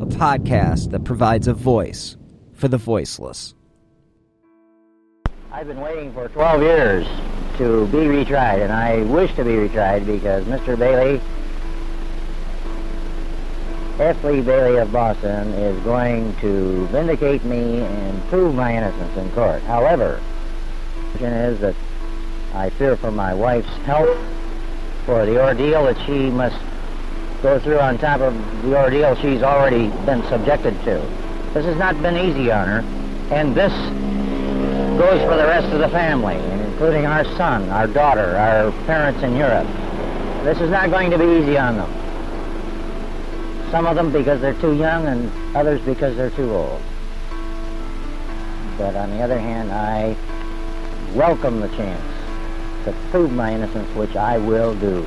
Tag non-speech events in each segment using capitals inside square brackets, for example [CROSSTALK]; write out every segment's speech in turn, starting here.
a podcast that provides a voice for the voiceless. I've been waiting for 12 years to be retried, and I wish to be retried because Mr. Bailey, F. Lee Bailey of Boston, is going to vindicate me and prove my innocence in court. However, the question is that I fear for my wife's health, for the ordeal that she must go through on top of the ordeal she's already been subjected to. This has not been easy on her, and this goes for the rest of the family, including our son, our daughter, our parents in Europe. This is not going to be easy on them. Some of them because they're too young, and others because they're too old. But on the other hand, I welcome the chance to prove my innocence, which I will do.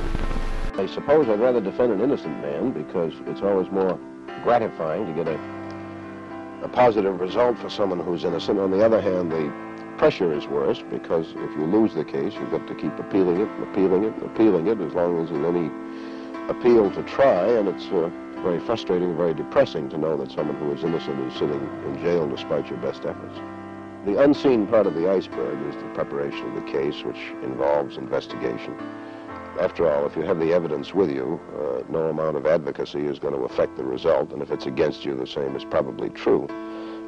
I suppose I'd rather defend an innocent man because it's always more gratifying to get a, a positive result for someone who's innocent. On the other hand, the pressure is worse because if you lose the case, you've got to keep appealing it and appealing it and appealing it as long as there's any appeal to try, and it's uh, very frustrating, very depressing to know that someone who is innocent is sitting in jail despite your best efforts. The unseen part of the iceberg is the preparation of the case, which involves investigation. After all, if you have the evidence with you, uh, no amount of advocacy is going to affect the result, and if it's against you, the same is probably true.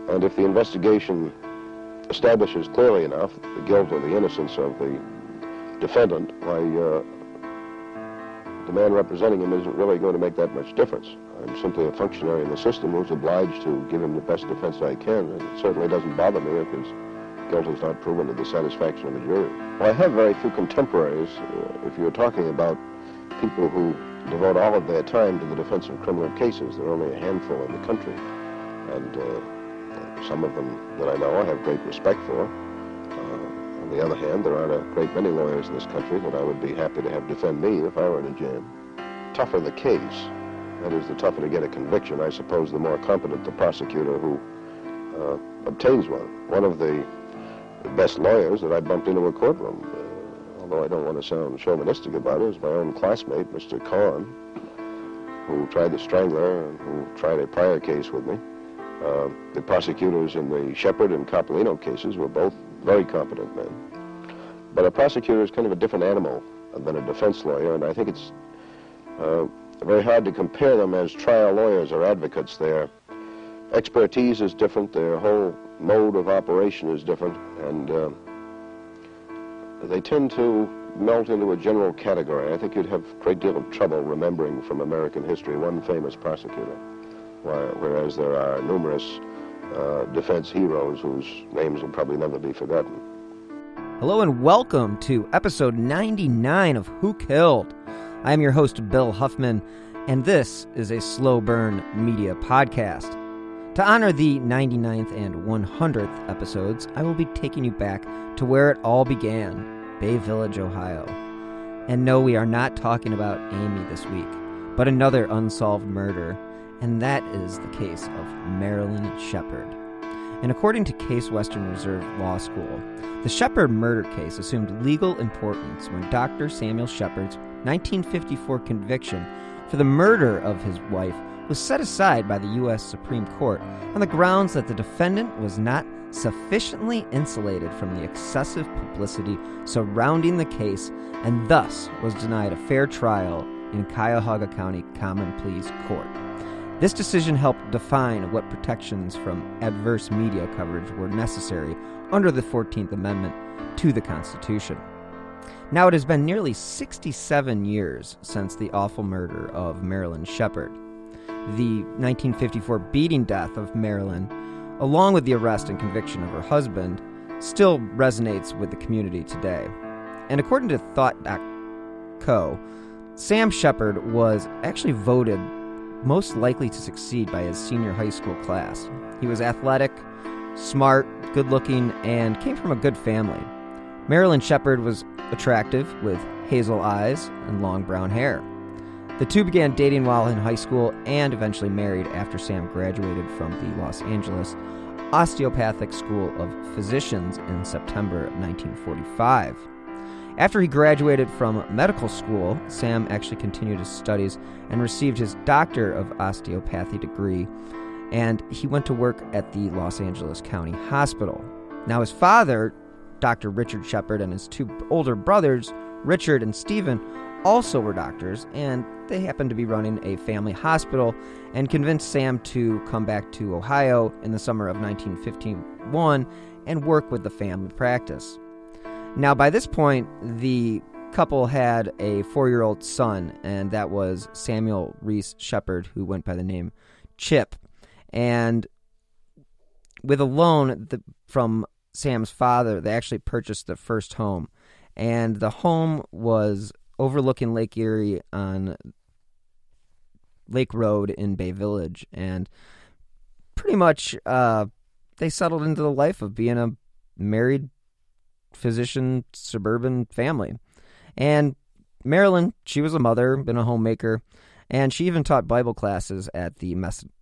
And if the investigation establishes clearly enough the guilt or the innocence of the defendant, why, uh, the man representing him isn't really going to make that much difference. I'm simply a functionary in the system who's obliged to give him the best defense I can. And it certainly doesn't bother me if his guilt is not proven to the satisfaction of the jury. Well, I have very few contemporaries. Uh, if you're talking about people who devote all of their time to the defense of criminal cases, there are only a handful in the country. And uh, some of them that I know I have great respect for. Uh, on the other hand, there aren't a great many lawyers in this country that I would be happy to have defend me if I were in a jam. Tougher the case, that is, the tougher to get a conviction, I suppose the more competent the prosecutor who uh, obtains one. One of the best lawyers that I bumped into a courtroom, uh, although I don't want to sound chauvinistic about it, is my own classmate, Mr. Kahn, who tried the Strangler and who tried a prior case with me. Uh, the prosecutors in the Shepard and Coppolino cases were both very competent men. But a prosecutor is kind of a different animal than a defense lawyer, and I think it's uh, very hard to compare them as trial lawyers or advocates. Their expertise is different, their whole mode of operation is different, and uh, they tend to melt into a general category. I think you'd have a great deal of trouble remembering from American history one famous prosecutor, whereas there are numerous uh, defense heroes whose names will probably never be forgotten. Hello and welcome to episode 99 of Who Killed. I'm your host, Bill Huffman, and this is a Slow Burn Media podcast. To honor the 99th and 100th episodes, I will be taking you back to where it all began Bay Village, Ohio. And no, we are not talking about Amy this week, but another unsolved murder, and that is the case of Marilyn Shepard. And according to Case Western Reserve Law School, the Shepard murder case assumed legal importance when Dr. Samuel Shepard's 1954 conviction for the murder of his wife was set aside by the U.S. Supreme Court on the grounds that the defendant was not sufficiently insulated from the excessive publicity surrounding the case and thus was denied a fair trial in Cuyahoga County Common Pleas Court. This decision helped define what protections from adverse media coverage were necessary under the 14th Amendment to the Constitution. Now, it has been nearly 67 years since the awful murder of Marilyn Shepard. The 1954 beating death of Marilyn, along with the arrest and conviction of her husband, still resonates with the community today. And according to Thought.co, Sam Shepard was actually voted most likely to succeed by his senior high school class. He was athletic, smart, good looking, and came from a good family. Marilyn Shepard was attractive with hazel eyes and long brown hair. The two began dating while in high school and eventually married after Sam graduated from the Los Angeles Osteopathic School of Physicians in September 1945. After he graduated from medical school, Sam actually continued his studies and received his Doctor of Osteopathy degree, and he went to work at the Los Angeles County Hospital. Now, his father, Dr. Richard Shepard, and his two older brothers, Richard and Stephen, also were doctors, and they happened to be running a family hospital and convinced Sam to come back to Ohio in the summer of 1951 and work with the family practice. Now, by this point, the couple had a four year old son, and that was Samuel Reese Shepard, who went by the name Chip. And with a loan from Sam's father, they actually purchased the first home. And the home was overlooking Lake Erie on Lake Road in Bay Village. And pretty much uh, they settled into the life of being a married physician suburban family. And Marilyn, she was a mother, been a homemaker, and she even taught Bible classes at the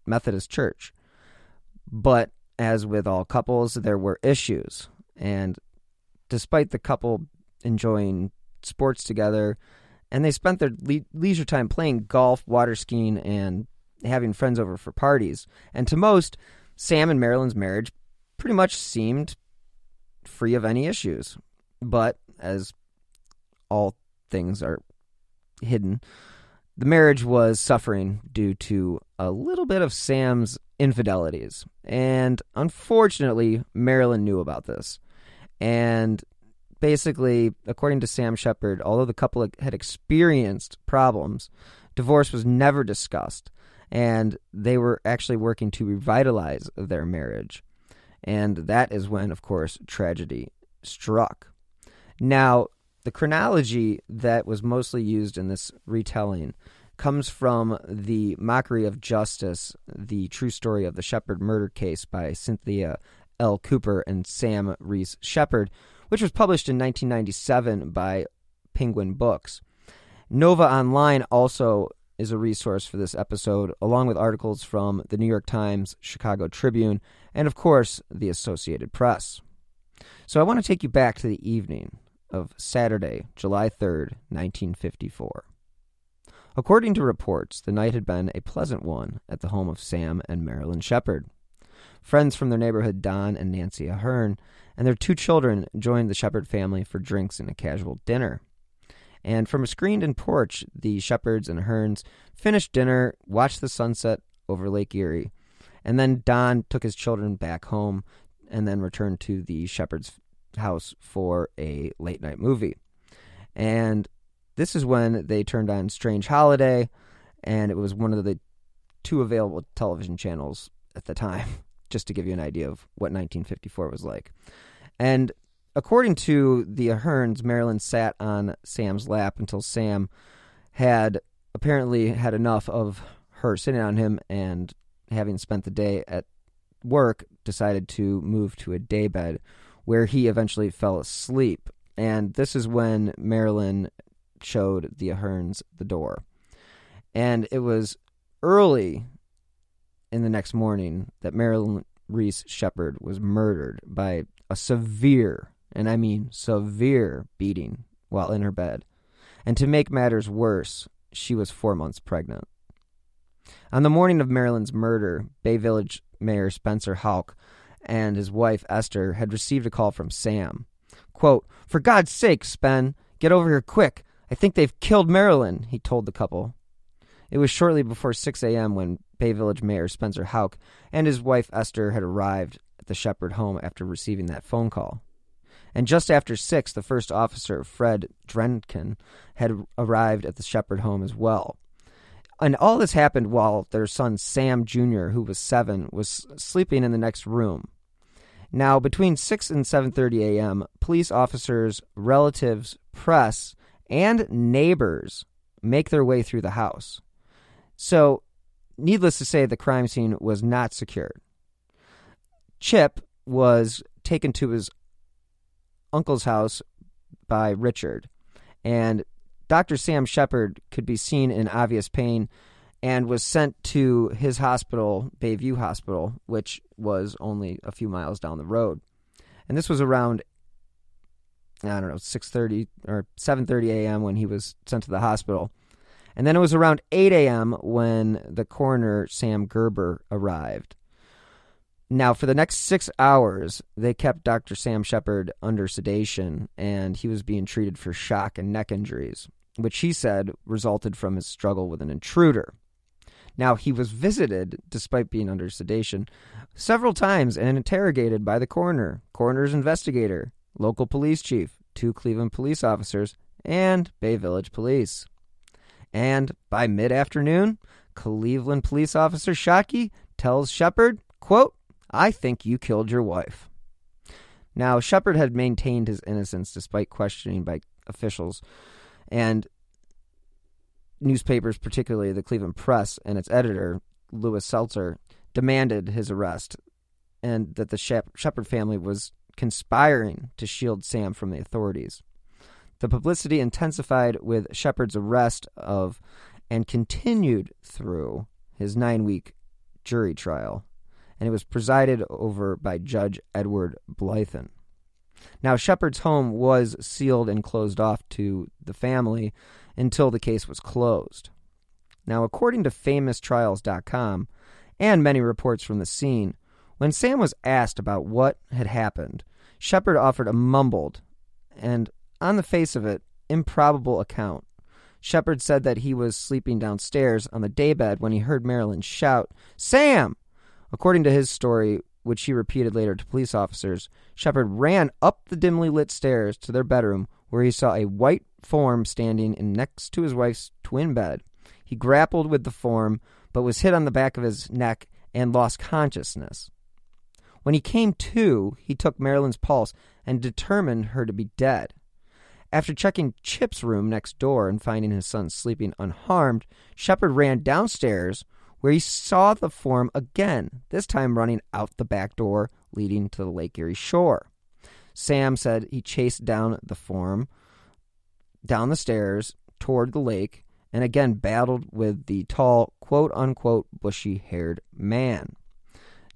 Methodist Church. But as with all couples, there were issues. And despite the couple enjoying sports together, and they spent their le- leisure time playing golf, water skiing, and having friends over for parties. And to most, Sam and Marilyn's marriage pretty much seemed free of any issues. But as all things are hidden, the marriage was suffering due to a little bit of Sam's infidelities. And unfortunately, Marilyn knew about this. And basically, according to Sam Shepard, although the couple had experienced problems, divorce was never discussed. And they were actually working to revitalize their marriage. And that is when, of course, tragedy struck. Now, the chronology that was mostly used in this retelling comes from the Mockery of Justice, the true story of the Shepard murder case by Cynthia L. Cooper and Sam Reese Shepard, which was published in 1997 by Penguin Books. Nova Online also is a resource for this episode, along with articles from the New York Times, Chicago Tribune, and of course, the Associated Press. So I want to take you back to the evening of Saturday, July 3rd, 1954. According to reports, the night had been a pleasant one at the home of Sam and Marilyn Shepard. Friends from their neighborhood, Don and Nancy Ahern, and their two children joined the Shepard family for drinks and a casual dinner. And from a screened in porch, the Shepards and Aherns finished dinner, watched the sunset over Lake Erie, and then Don took his children back home and then returned to the Shepard's house for a late night movie. And this is when they turned on Strange Holiday, and it was one of the two available television channels at the time, [LAUGHS] just to give you an idea of what 1954 was like. And according to the Aherns, Marilyn sat on Sam's lap until Sam had apparently had enough of her sitting on him and having spent the day at work decided to move to a daybed where he eventually fell asleep. And this is when Marilyn showed the Aherns the door. And it was early in the next morning that Marilyn Reese Shepard was murdered by a severe and I mean severe beating while in her bed. And to make matters worse, she was four months pregnant. On the morning of Marilyn's murder, Bay Village Mayor Spencer Houk and his wife Esther had received a call from Sam. Quote, For God's sake, Spen, get over here quick. I think they've killed Marilyn, he told the couple. It was shortly before 6 a.m. when Bay Village Mayor Spencer Houk and his wife Esther had arrived at the Shepard home after receiving that phone call. And just after six, the first officer, Fred Drenkhan, had arrived at the Shepard home as well. And all this happened while their son Sam Jr., who was seven, was sleeping in the next room. Now, between 6 and 7:30 a.m., police officers, relatives, press, and neighbors make their way through the house. So, needless to say, the crime scene was not secured. Chip was taken to his uncle's house by Richard, and Dr. Sam Shepard could be seen in obvious pain and was sent to his hospital, Bayview Hospital, which was only a few miles down the road. And this was around I don't know, 6:30 or 7:30 a.m. when he was sent to the hospital. And then it was around 8 a.m. when the coroner Sam Gerber arrived. Now, for the next six hours, they kept Dr. Sam Shepard under sedation, and he was being treated for shock and neck injuries, which he said resulted from his struggle with an intruder. Now, he was visited, despite being under sedation, several times and interrogated by the coroner, coroner's investigator, local police chief, two Cleveland police officers, and Bay Village Police. And by mid afternoon, Cleveland police officer Schottke tells Shepard, quote, I think you killed your wife. Now, Shepard had maintained his innocence despite questioning by officials, and newspapers, particularly the Cleveland Press and its editor, Louis Seltzer, demanded his arrest, and that the Shepard family was conspiring to shield Sam from the authorities. The publicity intensified with Shepard's arrest of and continued through his nine week jury trial, and it was presided over by Judge Edward Blythin. Now, Shepard's home was sealed and closed off to the family until the case was closed. Now, according to FamousTrials.com and many reports from the scene, when Sam was asked about what had happened, Shepard offered a mumbled and, on the face of it, improbable account. Shepard said that he was sleeping downstairs on the daybed when he heard Marilyn shout, Sam! According to his story, which he repeated later to police officers, Shepard ran up the dimly lit stairs to their bedroom where he saw a white form standing next to his wife's twin bed. He grappled with the form, but was hit on the back of his neck and lost consciousness. When he came to, he took Marilyn's pulse and determined her to be dead. After checking Chip's room next door and finding his son sleeping unharmed, Shepard ran downstairs where he saw the form again, this time running out the back door leading to the Lake Erie shore. Sam said he chased down the form down the stairs toward the lake and again battled with the tall, quote unquote, bushy haired man.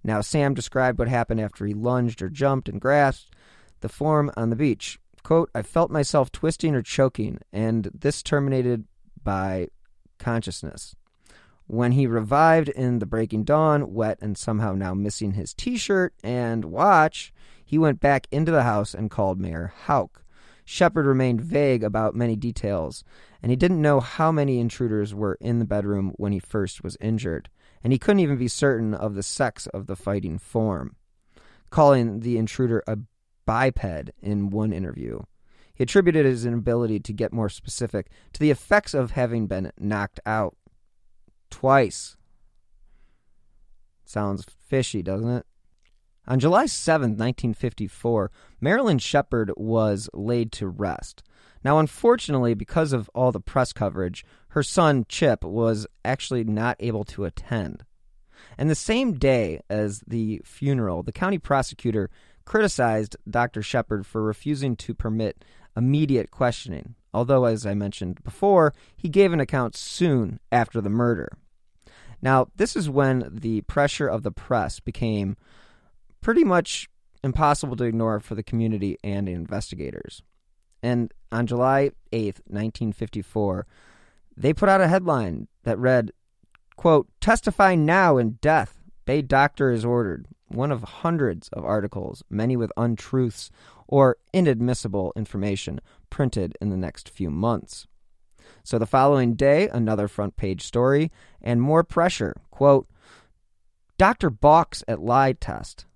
Now, Sam described what happened after he lunged or jumped and grasped the form on the beach. Quote, I felt myself twisting or choking, and this terminated by consciousness. When he revived in the breaking dawn, wet and somehow now missing his t shirt and watch, he went back into the house and called Mayor Houk. Shepard remained vague about many details, and he didn't know how many intruders were in the bedroom when he first was injured and he couldn't even be certain of the sex of the fighting form, calling the intruder a biped in one interview. He attributed his inability to get more specific to the effects of having been knocked out twice. Sounds fishy, doesn't it? On July 7, 1954, Marilyn Shepard was laid to rest. Now, unfortunately, because of all the press coverage, her son, Chip, was actually not able to attend. And the same day as the funeral, the county prosecutor criticized Dr. Shepard for refusing to permit immediate questioning, although, as I mentioned before, he gave an account soon after the murder. Now, this is when the pressure of the press became pretty much impossible to ignore for the community and investigators. And on July 8th, 1954, they put out a headline that read, quote, Testify now in death. Bay doctor is ordered. One of hundreds of articles, many with untruths or inadmissible information, printed in the next few months. So the following day, another front page story and more pressure. Quote, Doctor balks at lie test.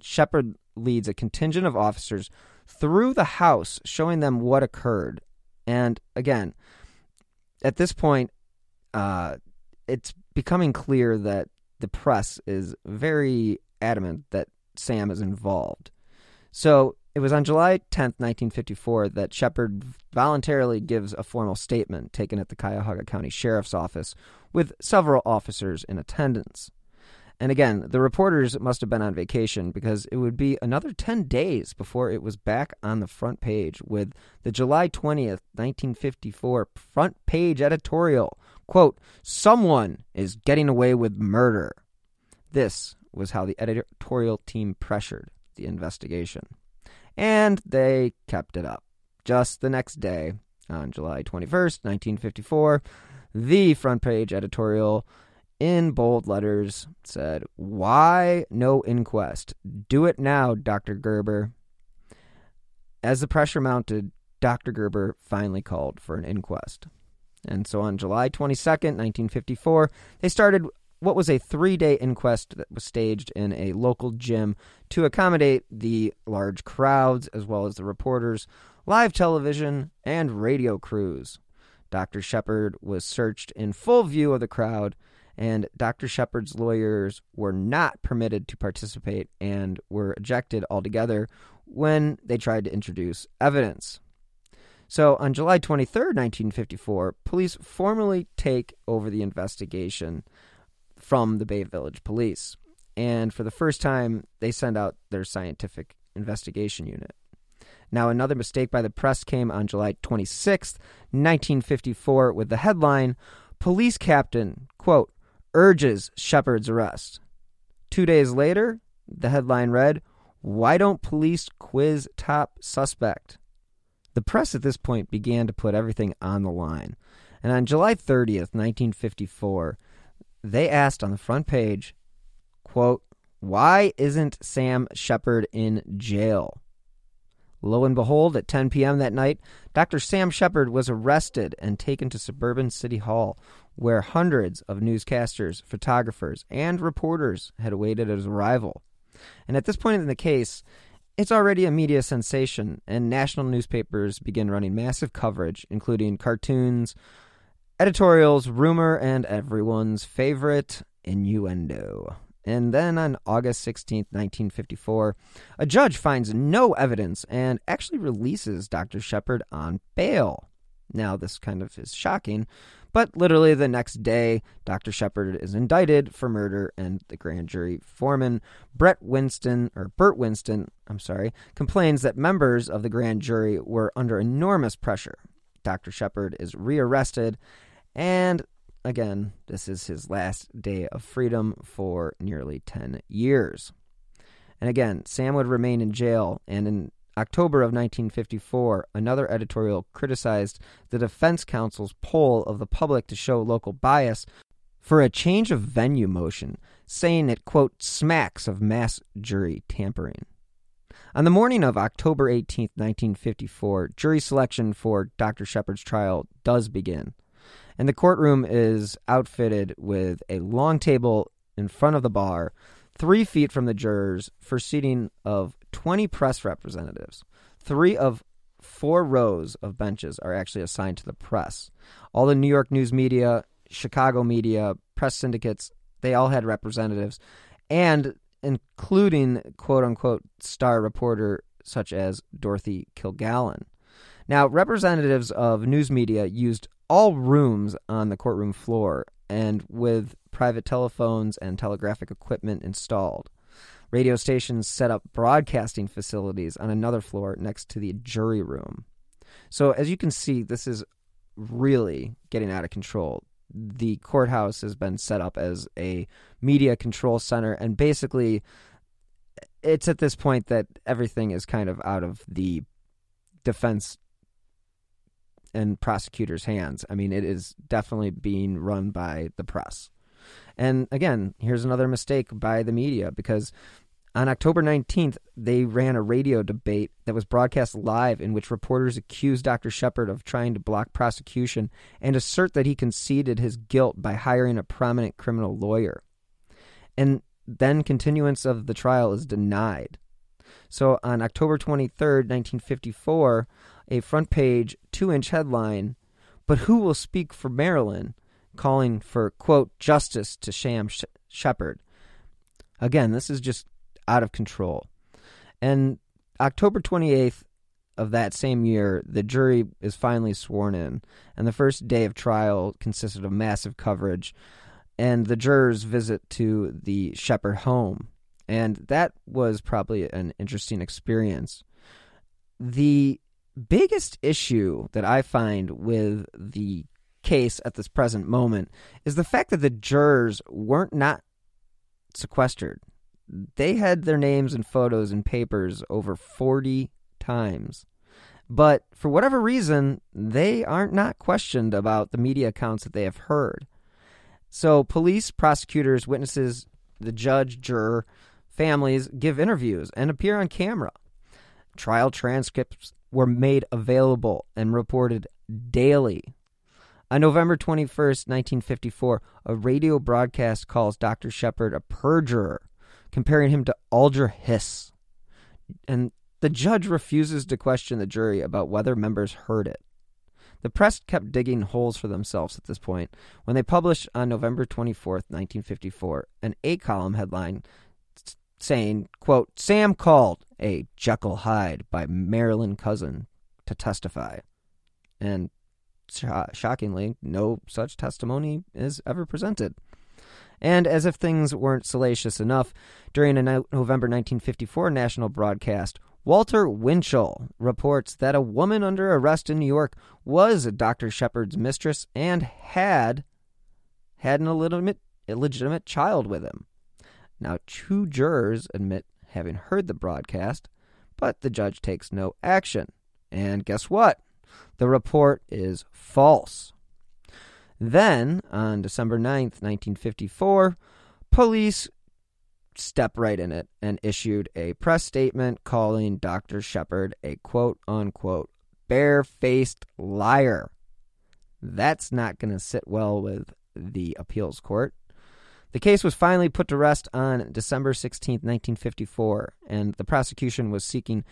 Shepard leads a contingent of officers through the house, showing them what occurred. And again, at this point, uh, it's becoming clear that the press is very adamant that Sam is involved. So It was on July 10th, 1954, that Shepard voluntarily gives a formal statement taken at the Cuyahoga County Sheriff's Office with several officers in attendance. And again, the reporters must have been on vacation because it would be another 10 days before it was back on the front page with the July 20th, 1954 front page editorial. Quote, Someone is getting away with murder. This was how the editorial team pressured the investigation. And they kept it up. Just the next day, on July 21st, 1954, the front page editorial in bold letters said, Why no inquest? Do it now, Dr. Gerber. As the pressure mounted, Dr. Gerber finally called for an inquest. And so on July 22nd, 1954, they started what was a three day inquest that was staged in a local gym to accommodate the large crowds as well as the reporters, live television, and radio crews. Dr. Shepard was searched in full view of the crowd and Dr. Shepard's lawyers were not permitted to participate and were ejected altogether when they tried to introduce evidence. So on July 23, 1954, police formally take over the investigation from the Bay Village Police. And for the first time, they send out their scientific investigation unit. Now, another mistake by the press came on July 26, 1954, with the headline Police Captain, quote, urges Shepard's arrest. Two days later, the headline read, Why don't police quiz top suspect? The press at this point began to put everything on the line. And on July 30th, 1954, they asked on the front page, quote, Why isn't Sam Shepard in jail? Lo and behold, at 10 p.m. that night, Dr. Sam Shepard was arrested and taken to suburban City Hall, where hundreds of newscasters, photographers, and reporters had awaited his arrival. And at this point in the case, it's already a media sensation, and national newspapers begin running massive coverage, including cartoons, editorials, rumor, and everyone's favorite innuendo. And then on August 16, 1954, a judge finds no evidence and actually releases Dr. Shepard on bail. Now, this kind of is shocking, but literally the next day, Dr. Shepard is indicted for murder, and the grand jury foreman, Brett Winston, or Bert Winston, I'm sorry, complains that members of the grand jury were under enormous pressure. Dr. Shepard is rearrested, and again, this is his last day of freedom for nearly 10 years. And again, Sam would remain in jail, and in October of 1954, another editorial criticized the defense counsel's poll of the public to show local bias for a change of venue motion, saying it, quote, smacks of mass jury tampering. On the morning of October 18, 1954, jury selection for Dr. Shepard's trial does begin. And the courtroom is outfitted with a long table in front of the bar, three feet from the jurors, for seating of 20 press representatives. Three of four rows of benches are actually assigned to the press. All the New York news media, Chicago media, press syndicates, they all had representatives, and including quote unquote star reporter such as Dorothy Kilgallen. Now, representatives of news media used all rooms on the courtroom floor and with private telephones and telegraphic equipment installed. Radio stations set up broadcasting facilities on another floor next to the jury room. So, as you can see, this is really getting out of control. The courthouse has been set up as a media control center, and basically, it's at this point that everything is kind of out of the defense and prosecutors' hands. I mean, it is definitely being run by the press. And again, here's another mistake by the media because on October 19th, they ran a radio debate that was broadcast live in which reporters accused Dr. Shepard of trying to block prosecution and assert that he conceded his guilt by hiring a prominent criminal lawyer. And then continuance of the trial is denied. So on October 23rd, 1954, a front page, two inch headline, But Who Will Speak for Marilyn? Calling for, quote, justice to Sam Shepard. Again, this is just out of control. And October 28th of that same year, the jury is finally sworn in, and the first day of trial consisted of massive coverage and the jurors' visit to the Shepherd home. And that was probably an interesting experience. The biggest issue that I find with the case at this present moment is the fact that the jurors weren't not sequestered. They had their names and photos and papers over 40 times. But for whatever reason, they aren't not questioned about the media accounts that they have heard. So police, prosecutors, witnesses, the judge, juror, families give interviews and appear on camera. Trial transcripts were made available and reported daily. On November 21st, 1954, a radio broadcast calls Dr. Shepard a perjurer, comparing him to Alger Hiss. And the judge refuses to question the jury about whether members heard it. The press kept digging holes for themselves at this point when they published on November 24th, 1954, an eight column headline saying, quote, Sam called a Jekyll Hyde by Marilyn Cousin to testify. And shockingly, no such testimony is ever presented. And as if things weren't salacious enough, during a November 1954 national broadcast, Walter Winchell reports that a woman under arrest in New York was Dr. Shepard's mistress and had had an illegitimate, illegitimate child with him. Now, two jurors admit having heard the broadcast, but the judge takes no action. And guess what? The report is false. Then, on December 9th, 1954, police step right in it and issued a press statement calling Dr. Shepard a quote unquote barefaced liar. That's not going to sit well with the appeals court. The case was finally put to rest on December 16, 1954, and the prosecution was seeking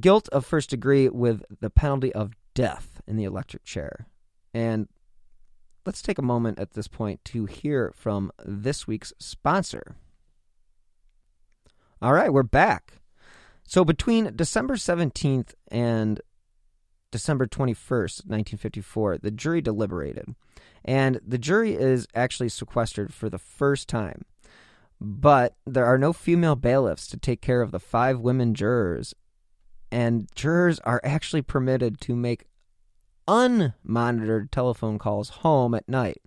guilt of first degree with the penalty of death in the electric chair. And let's take a moment at this point to hear from this week's sponsor. All right, we're back. So between December 17th and December 21st, 1954, the jury deliberated. And the jury is actually sequestered for the first time. But there are no female bailiffs to take care of the five women jurors. And jurors are actually permitted to make unmonitored telephone calls home at night.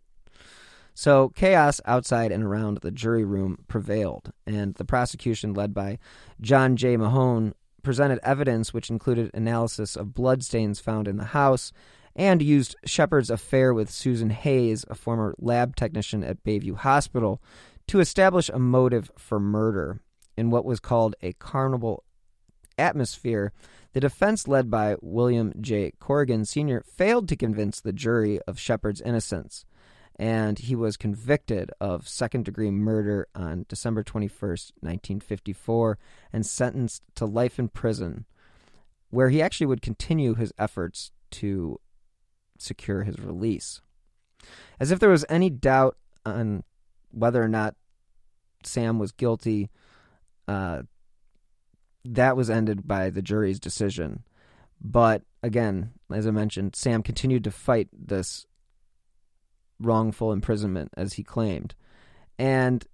So chaos outside and around the jury room prevailed, and the prosecution, led by John J. Mahon, presented evidence which included analysis of bloodstains found in the house and used Shepard's affair with Susan Hayes, a former lab technician at Bayview Hospital, to establish a motive for murder in what was called a carnival atmosphere. The defense, led by William J. Corrigan Sr., failed to convince the jury of Shepard's innocence and he was convicted of second degree murder on December 21st, 1954, and sentenced to life in prison, where he actually would continue his efforts to secure his release. As if there was any doubt on whether or not Sam was guilty, uh, that was ended by the jury's decision. But again, as I mentioned, Sam continued to fight this wrongful imprisonment, as he claimed. And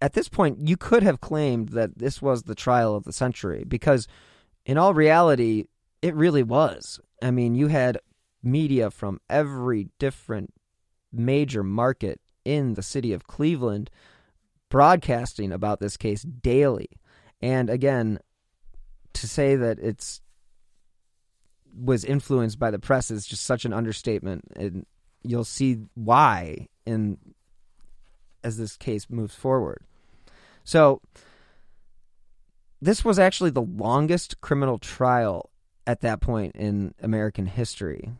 at this point, you could have claimed that this was the trial of the century because, in all reality, it really was. I mean, you had media from every different major market in the city of Cleveland broadcasting about this case daily. And again, to say that it's was influenced by the press is just such an understatement. And you'll see why in as this case moves forward. So this was actually the longest criminal trial at that point in American history.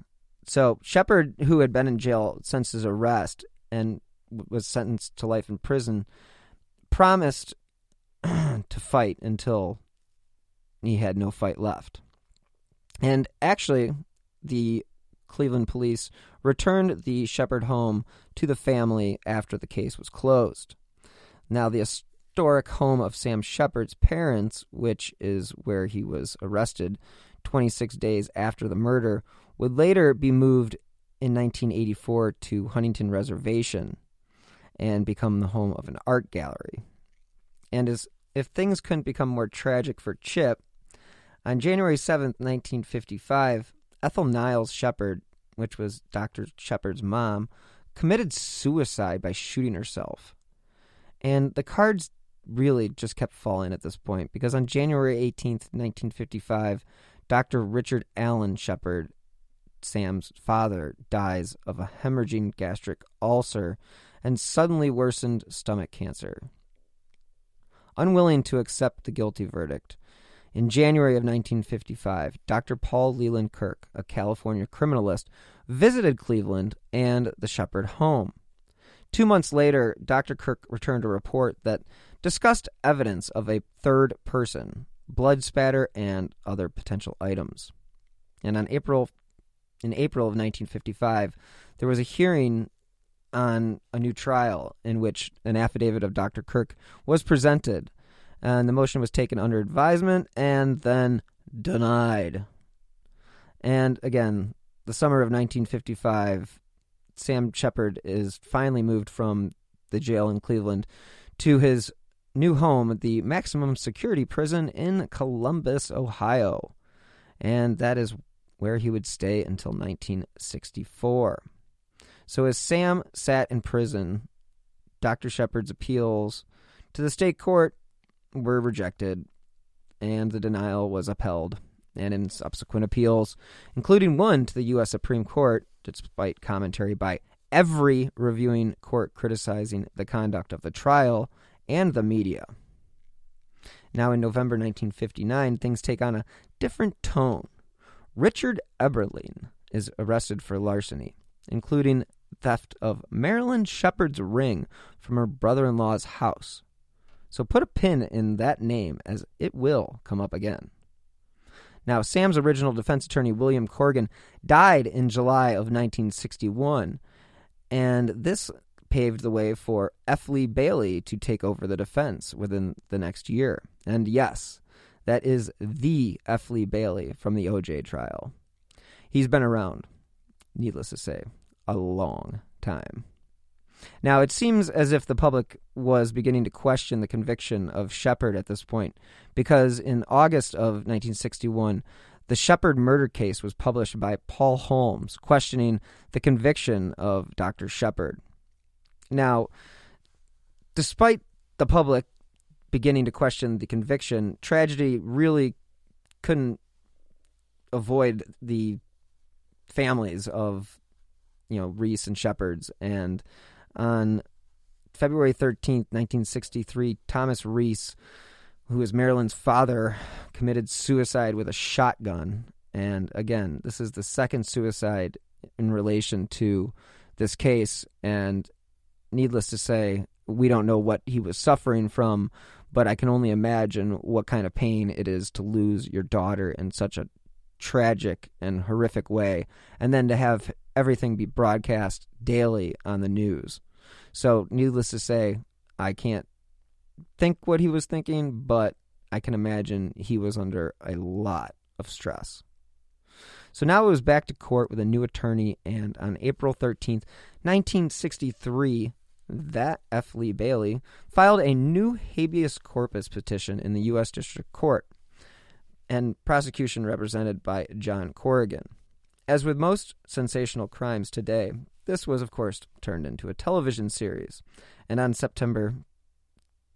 So Shepard, who had been in jail since his arrest and was sentenced to life in prison, promised [CLEARS THROAT] to fight until he had no fight left. And actually, the Cleveland police returned the Shepherd home to the family after the case was closed. Now, the historic home of Sam Shepard's parents, which is where he was arrested 26 days after the murder, would later be moved in 1984 to Huntington Reservation and become the home of an art gallery. And as if things couldn't become more tragic for Chip, on January 7th, 1955, Ethel Niles Shepard, which was Dr. Shepard's mom, committed suicide by shooting herself. And the cards really just kept falling at this point because on January 18th, 1955, Dr. Richard Allen Shepard, Sam's father, dies of a hemorrhaging gastric ulcer and suddenly worsened stomach cancer. Unwilling to accept the guilty verdict, in January of 1955, Dr. Paul Leland Kirk, a California criminalist, visited Cleveland and the Shepherd home. Two months later, Dr. Kirk returned a report that discussed evidence of a third person, blood spatter, and other potential items. And on April in April of 1955, there was a hearing on a new trial in which an affidavit of Dr. Kirk was presented and the motion was taken under advisement and then denied. And again, the summer of 1955, Sam Shepard is finally moved from the jail in Cleveland to his new home, at the maximum security prison in Columbus, Ohio. And that is where he would stay until 1964. So as Sam sat in prison, Dr. Shepard's appeals to the state court were rejected, and the denial was upheld. And in subsequent appeals, including one to the U.S. Supreme Court, despite commentary by every reviewing court criticizing the conduct of the trial and the media. Now, in November 1959, things take on a different tone. Richard Eberling is arrested for larceny, including theft of Marilyn Shepard's ring from her brother in law's house. So put a pin in that name as it will come up again. Now, Sam's original defense attorney, William Corrigan, died in July of 1961, and this paved the way for F. Lee Bailey to take over the defense within the next year. And yes, that is the F. Lee Bailey from the OJ trial. He's been around, needless to say, a long time. Now, it seems as if the public was beginning to question the conviction of Shepard at this point, because in August of 1961, the Shepard murder case was published by Paul Holmes, questioning the conviction of Dr. Shepard. Now, despite the public beginning to question the conviction, tragedy really couldn't avoid the families of you know Reese and Shepard's and on February 13th, 1963, Thomas Reese, who is Marilyn's father, committed suicide with a shotgun. And again, this is the second suicide in relation to this case. And needless to say, we don't know what he was suffering from, but I can only imagine what kind of pain it is to lose your daughter in such a tragic and horrific way, and then to have everything be broadcast daily on the news. So, needless to say, I can't think what he was thinking, but I can imagine he was under a lot of stress. So now it was back to court with a new attorney, and on April 13th, 1963, that F. Lee Bailey filed a new habeas corpus petition in the U.S. District Court, and prosecution represented by John Corrigan. As with most sensational crimes today, this was, of course, turned into a television series. And on September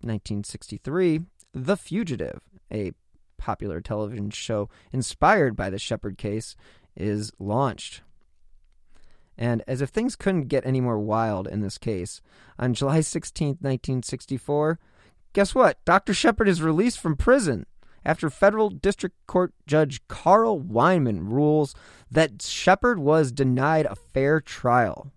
1963, The Fugitive, a popular television show inspired by the Shepard case, is launched. And as if things couldn't get any more wild in this case, on July 16, 1964, guess what? Dr. Shepard is released from prison after federal district court judge Carl Weinman rules that Shepard was denied a fair trial.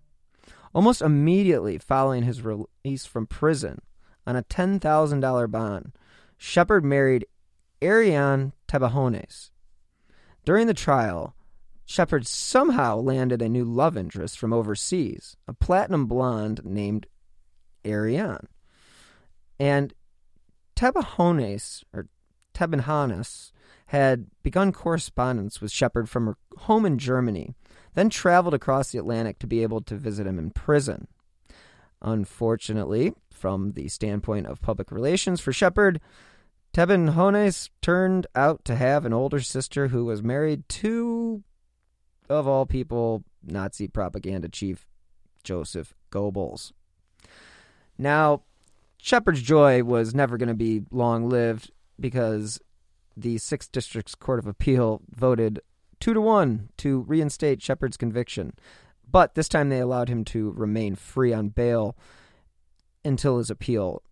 Almost immediately following his release from prison on a $10,000 bond, Shepard married Ariane Tabajones. During the trial, Shepard somehow landed a new love interest from overseas, a platinum blonde named Ariane. And Tabajones, or Tebenhanes, had begun correspondence with Shepard from her home in Germany, then traveled across the Atlantic to be able to visit him in prison. Unfortunately, from the standpoint of public relations for Shepard, Tebenhones turned out to have an older sister who was married to, of all people, Nazi propaganda chief Joseph Goebbels. Now, Shepard's joy was never going to be long lived because the Sixth District's Court of Appeal voted two to one to reinstate Sheppard's conviction. But this time they allowed him to remain free on bail until his appeal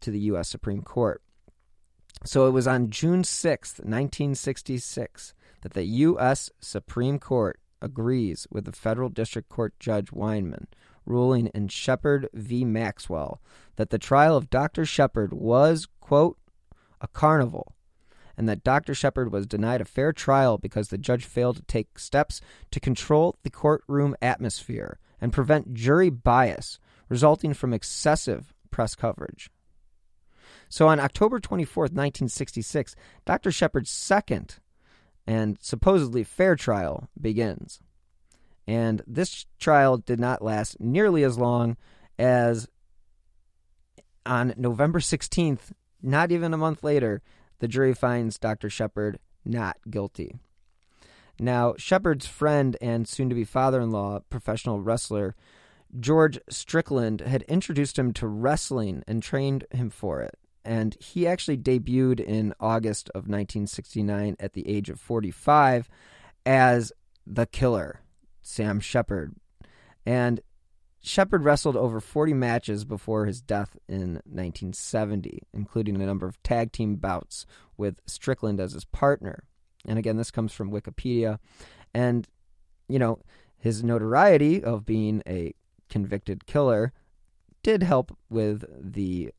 to the U.S. Supreme Court. So it was on June 6th, 1966, that the U.S. Supreme Court agrees with the federal district court judge Weinman, ruling in Sheppard v. Maxwell that the trial of Dr. Sheppard was, quote, a carnival and that Dr. Sheppard was denied a fair trial because the judge failed to take steps to control the courtroom atmosphere and prevent jury bias resulting from excessive press coverage. So on October 24th, 1966, Dr. Sheppard's second and supposedly fair trial begins. And this trial did not last nearly as long as on November 16th, not even a month later, the jury finds Dr. Sheppard not guilty. Now, Sheppard's friend and soon to be father in law, professional wrestler George Strickland, had introduced him to wrestling and trained him for it. And he actually debuted in August of 1969 at the age of 45 as the killer, Sam Sheppard. And Sheppard wrestled over 40 matches before his death in 1970, including a number of tag team bouts with Strickland as his partner. And again, this comes from Wikipedia. And, you know, his notoriety of being a convicted killer did help with the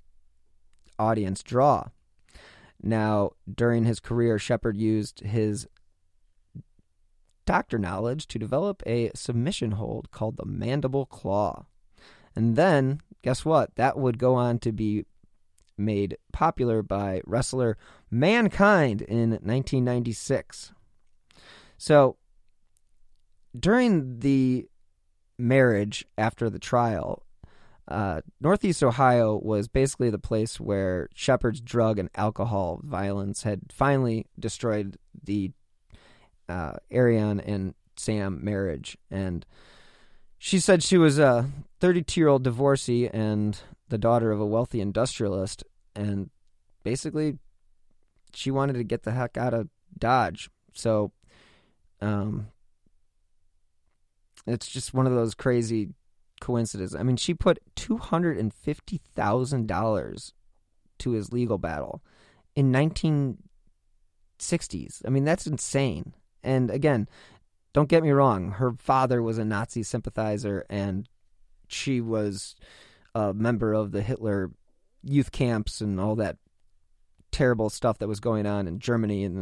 audience draw. Now, during his career, Sheppard used his doctor knowledge to develop a submission hold called the mandible claw. And then, guess what? That would go on to be made popular by wrestler Mankind in 1996. So, during the marriage after the trial, uh, Northeast Ohio was basically the place where Sheppard's drug and alcohol violence had finally destroyed the uh, Ariane and Sam marriage, and she said she was a 32 year old divorcee and the daughter of a wealthy industrialist, and basically she wanted to get the heck out of Dodge. So, um, it's just one of those crazy coincidences. I mean, she put two hundred and fifty thousand dollars to his legal battle in nineteen sixties. I mean, that's insane. And again, don't get me wrong, her father was a Nazi sympathizer and she was a member of the Hitler youth camps and all that terrible stuff that was going on in Germany in the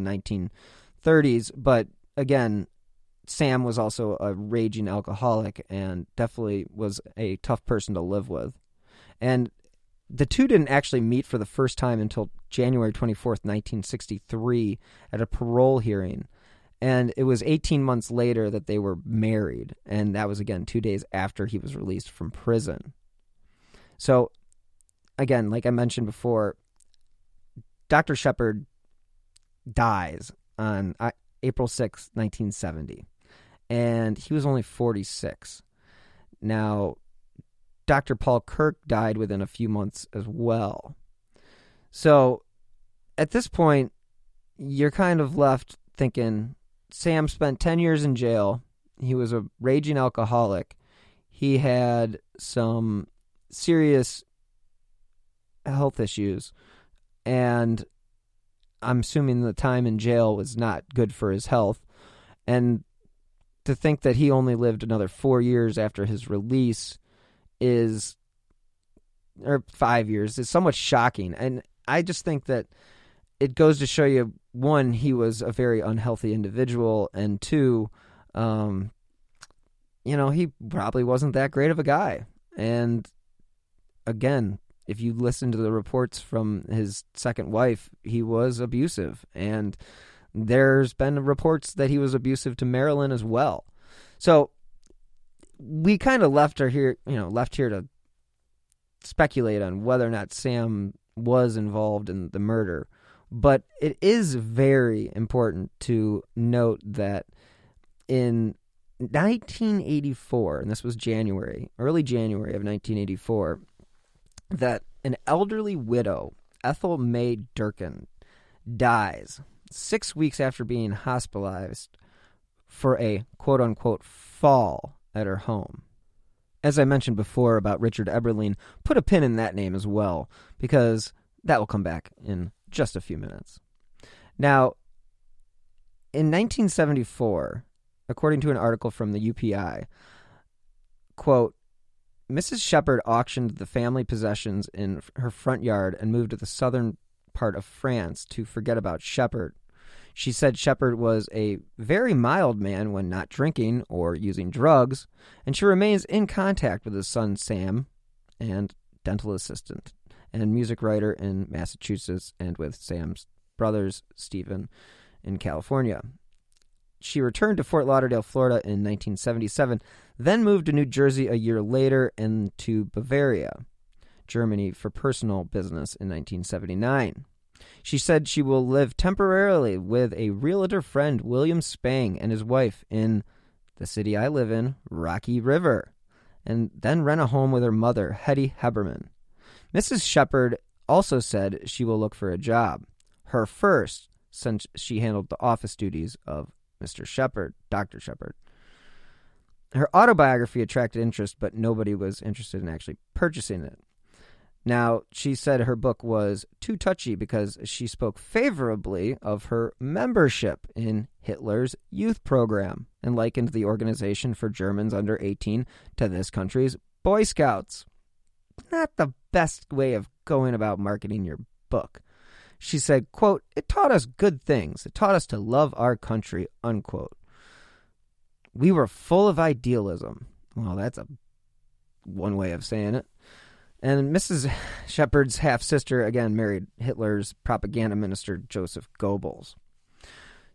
1930s. But again, Sam was also a raging alcoholic and definitely was a tough person to live with. And the two didn't actually meet for the first time until January 24th, 1963, at a parole hearing. And it was 18 months later that they were married. And that was, again, two days after he was released from prison. So, again, like I mentioned before, Dr. Sheppard dies on uh, April 6, 1970. And he was only 46. Now, Dr. Paul Kirk died within a few months as well. So, at this point, you're kind of left thinking, Sam spent 10 years in jail. He was a raging alcoholic. He had some serious health issues. And I'm assuming the time in jail was not good for his health. And to think that he only lived another four years after his release is, or five years, is somewhat shocking. And I just think that it goes to show you one, he was a very unhealthy individual, and two, um, you know, he probably wasn't that great of a guy. And again, if you listen to the reports from his second wife, he was abusive. And there's been reports that he was abusive to Marilyn as well. So we kind of left her here, you know, left here to speculate on whether or not Sam was involved in the murder. But it is very important to note that in 1984, and this was January, early January of 1984, that an elderly widow, Ethel May Durkin, dies six weeks after being hospitalized for a quote unquote fall at her home. As I mentioned before about Richard Eberling, put a pin in that name as well, because that will come back in just a few minutes. Now, in 1974, according to an article from the UPI, quote, Mrs. Sheppard auctioned the family possessions in her front yard and moved to the southern part of France to forget about Sheppard. She said Sheppard was a very mild man when not drinking or using drugs, and she remains in contact with his son Sam and dental assistant and music writer in Massachusetts and with Sam's brothers Stephen in California. She returned to Fort Lauderdale, Florida in 1977, then moved to New Jersey a year later and to Bavaria, Germany, for personal business in 1979. She said she will live temporarily with a realtor friend, William Spang, and his wife in the city I live in, Rocky River, and then rent a home with her mother, Hetty Heberman. Mrs. Sheppard also said she will look for a job, her first since she handled the office duties of Mr. Sheppard, Dr. Sheppard. Her autobiography attracted interest, but nobody was interested in actually purchasing it. Now, she said her book was too touchy because she spoke favorably of her membership in Hitler's youth program and likened the organization for Germans under 18 to this country's Boy Scouts. Not the best way of going about marketing your book. She said, quote, It taught us good things. It taught us to love our country, unquote. We were full of idealism. Well, that's a one way of saying it. And Mrs. [LAUGHS] Sheppard's half sister again married Hitler's propaganda minister Joseph Goebbels.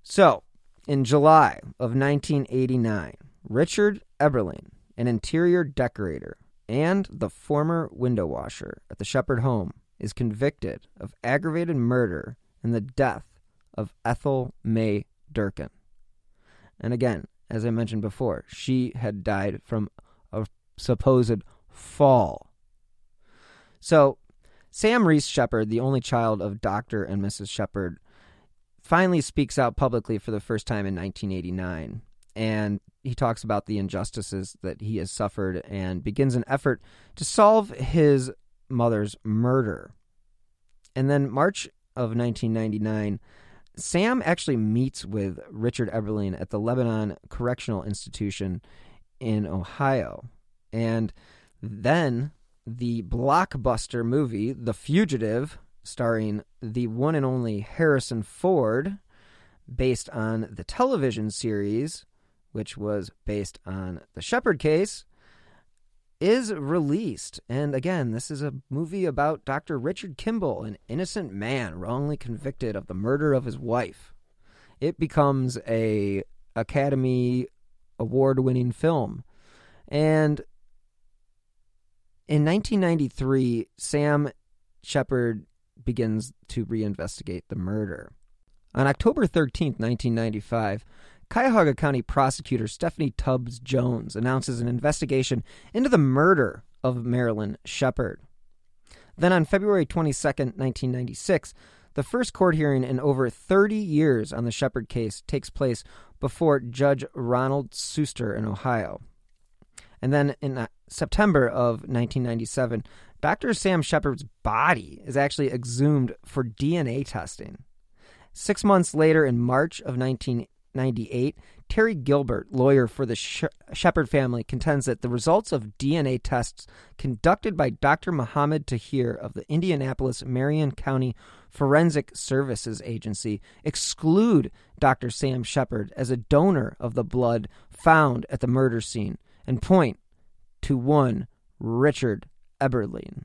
So, in July of 1989, Richard Eberling, an interior decorator and the former window washer at the Sheppard home, is convicted of aggravated murder in the death of Ethel May Durkin. And again, as I mentioned before, she had died from a supposed fall. So, Sam Reese Sheppard, the only child of Dr. and Mrs. Sheppard, finally speaks out publicly for the first time in 1989. And he talks about the injustices that he has suffered and begins an effort to solve his mother's murder. And then March of 1999, Sam actually meets with Richard Eberling at the Lebanon Correctional Institution in Ohio. And then the blockbuster movie, The Fugitive, starring the one and only Harrison Ford, based on the television series, which was based on the Sheppard case, is released. And again, this is a movie about Dr. Richard Kimball, an innocent man wrongly convicted of the murder of his wife. It becomes a Academy award-winning film. And in 1993, Sam Sheppard begins to reinvestigate the murder. On October 13, 1995, Cuyahoga County prosecutor Stephanie Tubbs Jones announces an investigation into the murder of Marilyn Sheppard. Then on February 22, 1996, the first court hearing in over 30 years on the Sheppard case takes place before Judge Ronald Suster in Ohio. And then in uh, September of 1997, Dr. Sam Sheppard's body is actually exhumed for DNA testing. Six months later, in March of 19 98, Terry Gilbert, lawyer for the Sheppard family, contends that the results of DNA tests conducted by Dr. Mohammed Tahir of the Indianapolis Marion County Forensic Services Agency exclude Dr. Sam Sheppard as a donor of the blood found at the murder scene and point to one Richard Eberling.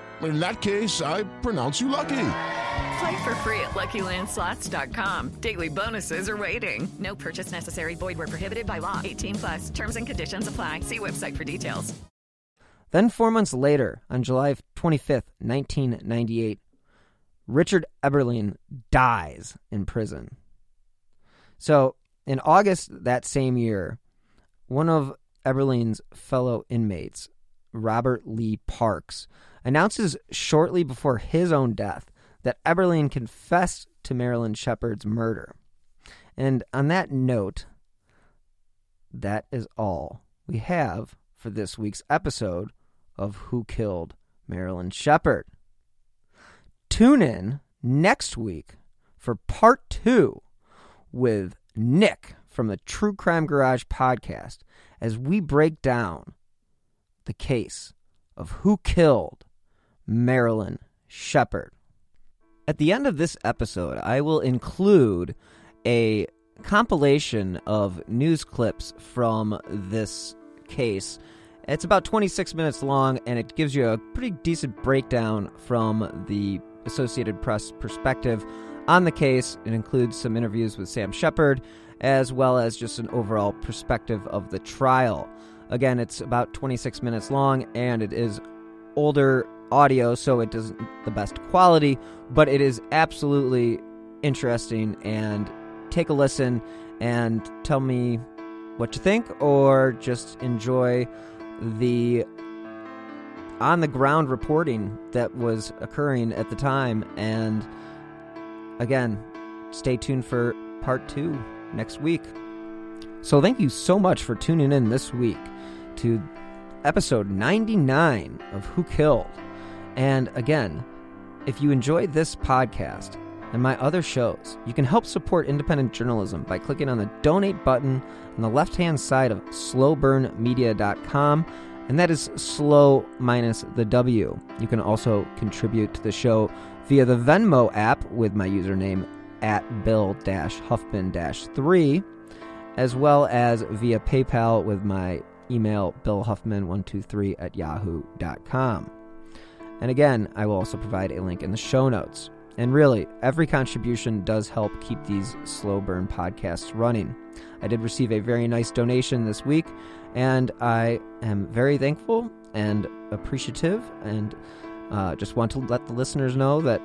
In that case, I pronounce you lucky. Play for free at LuckyLandSlots.com. Daily bonuses are waiting. No purchase necessary. Void where prohibited by law. 18 plus. Terms and conditions apply. See website for details. Then, four months later, on July 25th, 1998, Richard Eberling dies in prison. So, in August that same year, one of Eberling's fellow inmates, Robert Lee Parks, announces shortly before his own death that Eberling confessed to Marilyn Sheppard's murder. And on that note, that is all we have for this week's episode of Who Killed Marilyn Sheppard. Tune in next week for part two with Nick from the True Crime Garage podcast as we break down the case of who killed Marilyn Sheppard. At the end of this episode, I will include a compilation of news clips from this case. It's about 26 minutes long and it gives you a pretty decent breakdown from the Associated Press perspective on the case. It includes some interviews with Sam Sheppard as well as just an overall perspective of the trial. Again, it's about 26 minutes long and it is older audio, so it doesn't the best quality, but it is absolutely interesting. And take a listen and tell me what you think, or just enjoy the on the ground reporting that was occurring at the time. And again, stay tuned for part two next week. So, thank you so much for tuning in this week to episode 99 of Who Killed. And again, if you enjoy this podcast and my other shows, you can help support independent journalism by clicking on the donate button on the left hand side of slowburnmedia.com. And that is slow minus the W. You can also contribute to the show via the Venmo app with my username at Bill Huffman 3, as well as via PayPal with my email billhuffman123 at yahoo.com. And again, I will also provide a link in the show notes. And really, every contribution does help keep these slow burn podcasts running. I did receive a very nice donation this week, and I am very thankful and appreciative, and uh, just want to let the listeners know that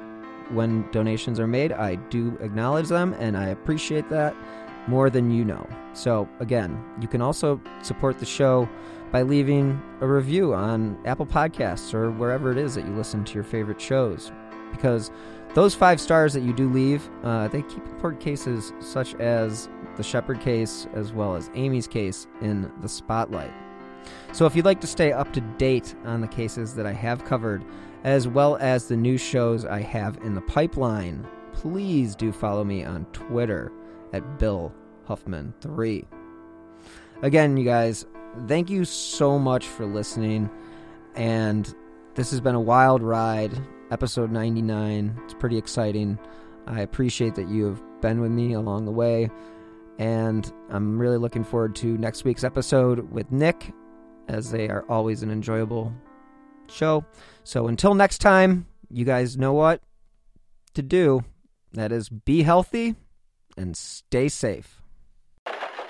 when donations are made, I do acknowledge them, and I appreciate that more than you know. So, again, you can also support the show by leaving a review on Apple Podcasts or wherever it is that you listen to your favorite shows. Because those five stars that you do leave, uh, they keep important cases such as the Sheppard case as well as Amy's case in the spotlight. So, if you'd like to stay up to date on the cases that I have covered, as well as the new shows I have in the pipeline, please do follow me on Twitter at Bill Huffman3. Again, you guys, thank you so much for listening. And this has been a wild ride, episode 99. It's pretty exciting. I appreciate that you have been with me along the way. And I'm really looking forward to next week's episode with Nick, as they are always an enjoyable show. So until next time, you guys know what to do. That is be healthy and stay safe.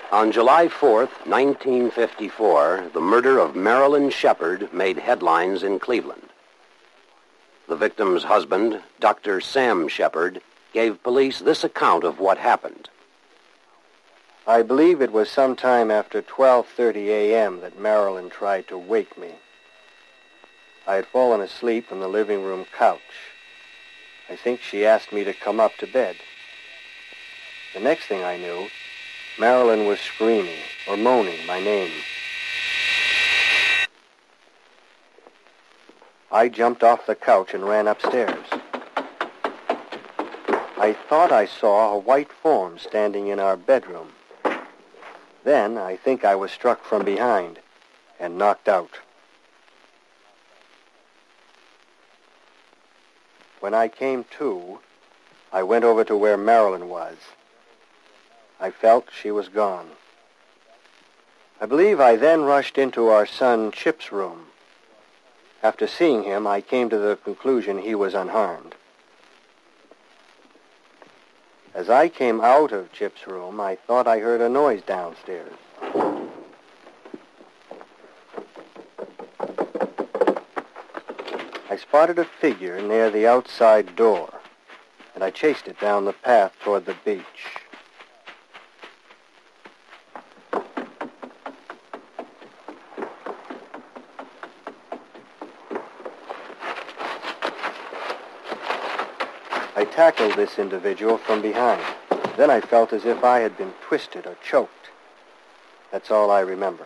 On July 4th, 1954, the murder of Marilyn Sheppard made headlines in Cleveland. The victim's husband, Dr. Sam Sheppard, gave police this account of what happened. I believe it was sometime after 12:30 a.m. that Marilyn tried to wake me. I had fallen asleep on the living room couch. I think she asked me to come up to bed. The next thing I knew, Marilyn was screaming or moaning my name. I jumped off the couch and ran upstairs. I thought I saw a white form standing in our bedroom. Then I think I was struck from behind and knocked out. When I came to, I went over to where Marilyn was. I felt she was gone. I believe I then rushed into our son Chip's room. After seeing him, I came to the conclusion he was unharmed. As I came out of Chip's room, I thought I heard a noise downstairs. I spotted a figure near the outside door, and I chased it down the path toward the beach. I tackled this individual from behind. Then I felt as if I had been twisted or choked. That's all I remember.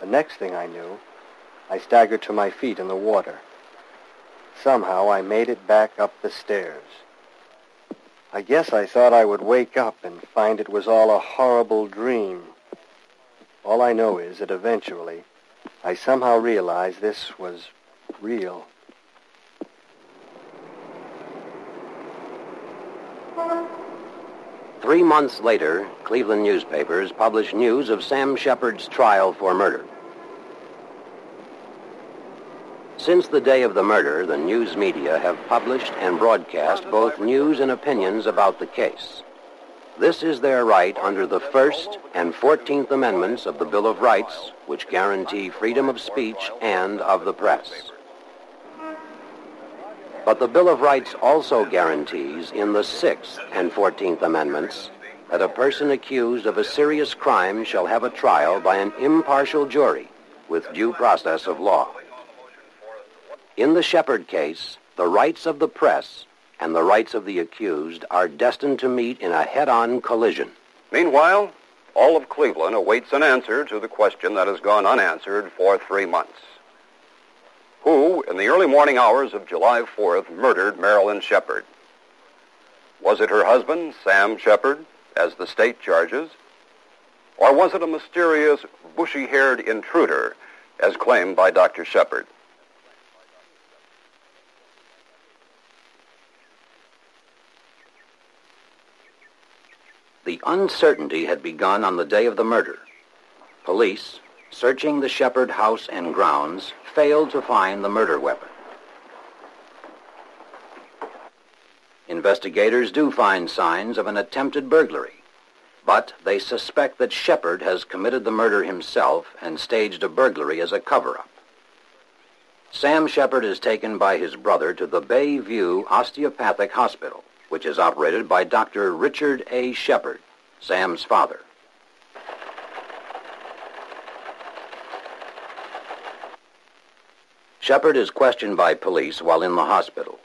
The next thing I knew, I staggered to my feet in the water. Somehow I made it back up the stairs. I guess I thought I would wake up and find it was all a horrible dream. All I know is that eventually I somehow realized this was real. Three months later, Cleveland newspapers published news of Sam Sheppard's trial for murder. Since the day of the murder, the news media have published and broadcast both news and opinions about the case. This is their right under the First and Fourteenth Amendments of the Bill of Rights, which guarantee freedom of speech and of the press. But the Bill of Rights also guarantees in the Sixth and Fourteenth Amendments that a person accused of a serious crime shall have a trial by an impartial jury with due process of law. In the Sheppard case, the rights of the press and the rights of the accused are destined to meet in a head-on collision. Meanwhile, all of Cleveland awaits an answer to the question that has gone unanswered for three months. Who, in the early morning hours of July 4th, murdered Marilyn Sheppard? Was it her husband, Sam Sheppard, as the state charges? Or was it a mysterious, bushy-haired intruder, as claimed by Dr. Sheppard? The uncertainty had begun on the day of the murder. Police, searching the Sheppard house and grounds, failed to find the murder weapon. Investigators do find signs of an attempted burglary, but they suspect that Sheppard has committed the murder himself and staged a burglary as a cover-up. Sam Sheppard is taken by his brother to the Bayview Osteopathic Hospital, which is operated by Dr. Richard A. Sheppard, Sam's father. Sheppard is questioned by police while in the hospital.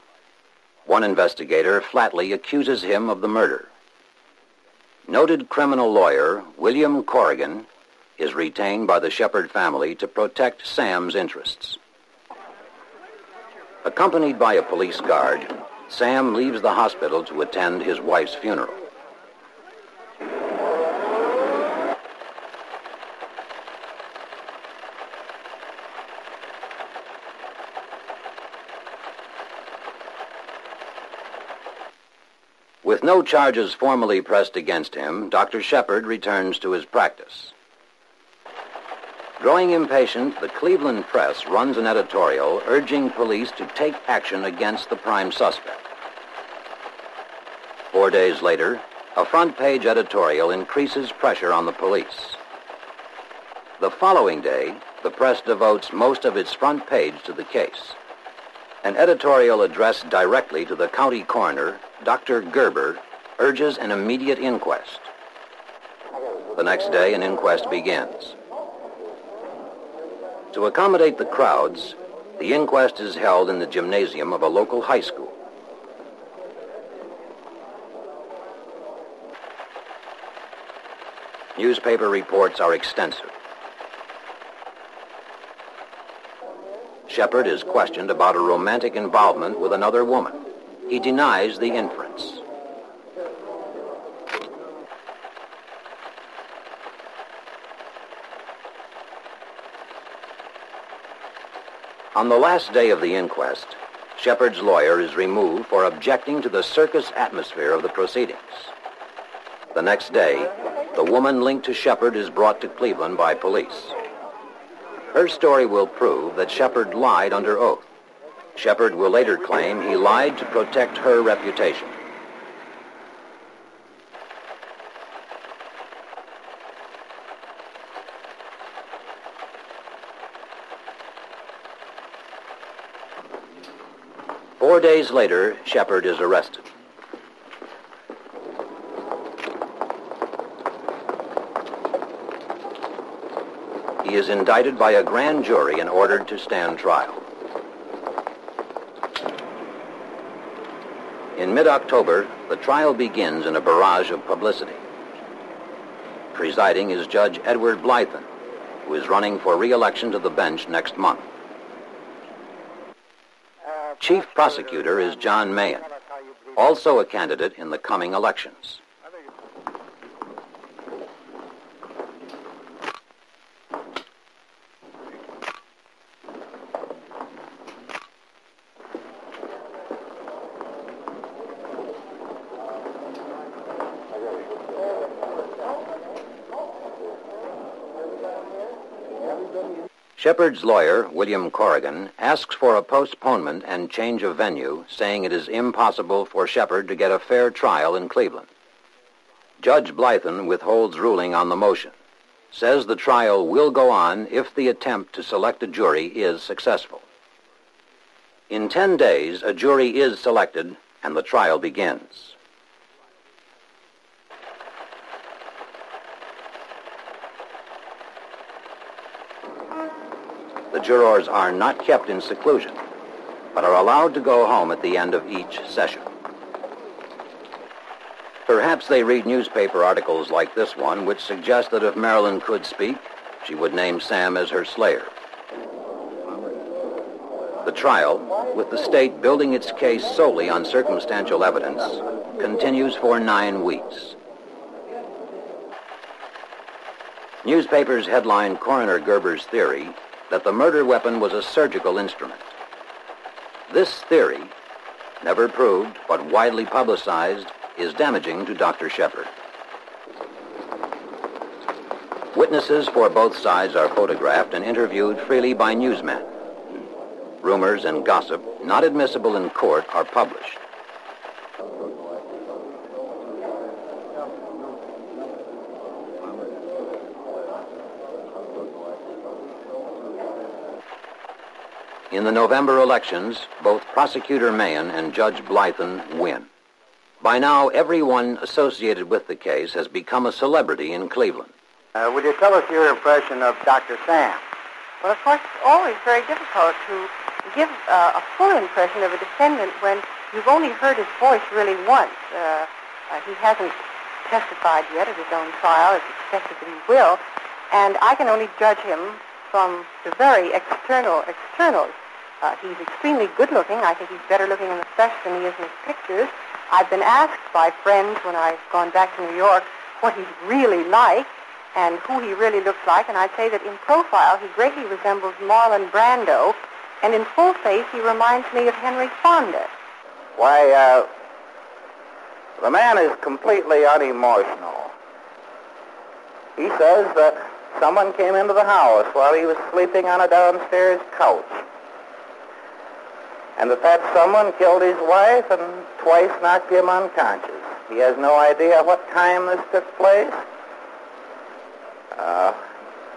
One investigator flatly accuses him of the murder. Noted criminal lawyer William Corrigan is retained by the Sheppard family to protect Sam's interests. Accompanied by a police guard, Sam leaves the hospital to attend his wife's funeral. With no charges formally pressed against him, Dr. Sheppard returns to his practice. Growing impatient, the Cleveland Press runs an editorial urging police to take action against the prime suspect. Four days later, a front page editorial increases pressure on the police. The following day, the press devotes most of its front page to the case. An editorial addressed directly to the county coroner, Dr. Gerber, urges an immediate inquest. The next day, an inquest begins. To accommodate the crowds, the inquest is held in the gymnasium of a local high school. Newspaper reports are extensive. Sheppard is questioned about a romantic involvement with another woman. He denies the inference. On the last day of the inquest, Sheppard's lawyer is removed for objecting to the circus atmosphere of the proceedings. The next day, the woman linked to Sheppard is brought to Cleveland by police. Her story will prove that Sheppard lied under oath. Sheppard will later claim he lied to protect her reputation. Four days later, Sheppard is arrested. He is indicted by a grand jury and ordered to stand trial. In mid-October, the trial begins in a barrage of publicity. Presiding is Judge Edward Blythin, who is running for re-election to the bench next month. Chief prosecutor is John Mahon, also a candidate in the coming elections. Sheppard's lawyer, William Corrigan, asks for a postponement and change of venue, saying it is impossible for Sheppard to get a fair trial in Cleveland. Judge Blythin withholds ruling on the motion, says the trial will go on if the attempt to select a jury is successful. In 10 days, a jury is selected and the trial begins. Jurors are not kept in seclusion, but are allowed to go home at the end of each session. Perhaps they read newspaper articles like this one, which suggest that if Marilyn could speak, she would name Sam as her slayer. The trial, with the state building its case solely on circumstantial evidence, continues for nine weeks. Newspapers headline Coroner Gerber's theory that the murder weapon was a surgical instrument. This theory, never proved but widely publicized, is damaging to Dr. Sheppard. Witnesses for both sides are photographed and interviewed freely by newsmen. Rumors and gossip, not admissible in court, are published. In the November elections, both Prosecutor Mahon and Judge Blythin win. By now, everyone associated with the case has become a celebrity in Cleveland. Uh, would you tell us your impression of Dr. Sam? Well, of course, it's always very difficult to give uh, a full impression of a defendant when you've only heard his voice really once. Uh, uh, he hasn't testified yet at his own trial. It's expected that he will. And I can only judge him from the very external externals. Uh, he's extremely good looking. I think he's better looking in the flesh than he is in his pictures. I've been asked by friends when I've gone back to New York what he's really like and who he really looks like, and I'd say that in profile he greatly resembles Marlon Brando, and in full face he reminds me of Henry Fonda. Why, uh, the man is completely unemotional. He says that someone came into the house while he was sleeping on a downstairs couch. And that that someone killed his wife and twice knocked him unconscious. He has no idea what time this took place. Uh,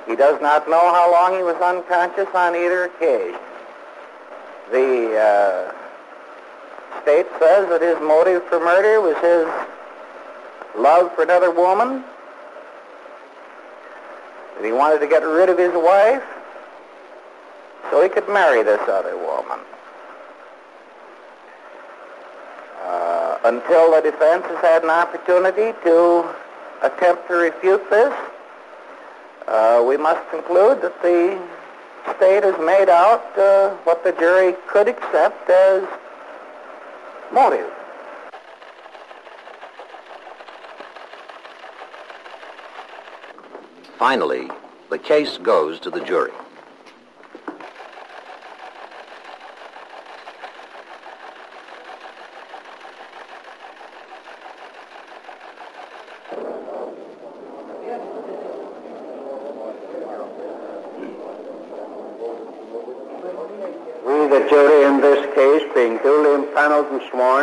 he does not know how long he was unconscious on either occasion. The uh, state says that his motive for murder was his love for another woman, that he wanted to get rid of his wife so he could marry this other woman. Uh, until the defense has had an opportunity to attempt to refute this, uh, we must conclude that the state has made out uh, what the jury could accept as motive. Finally, the case goes to the jury.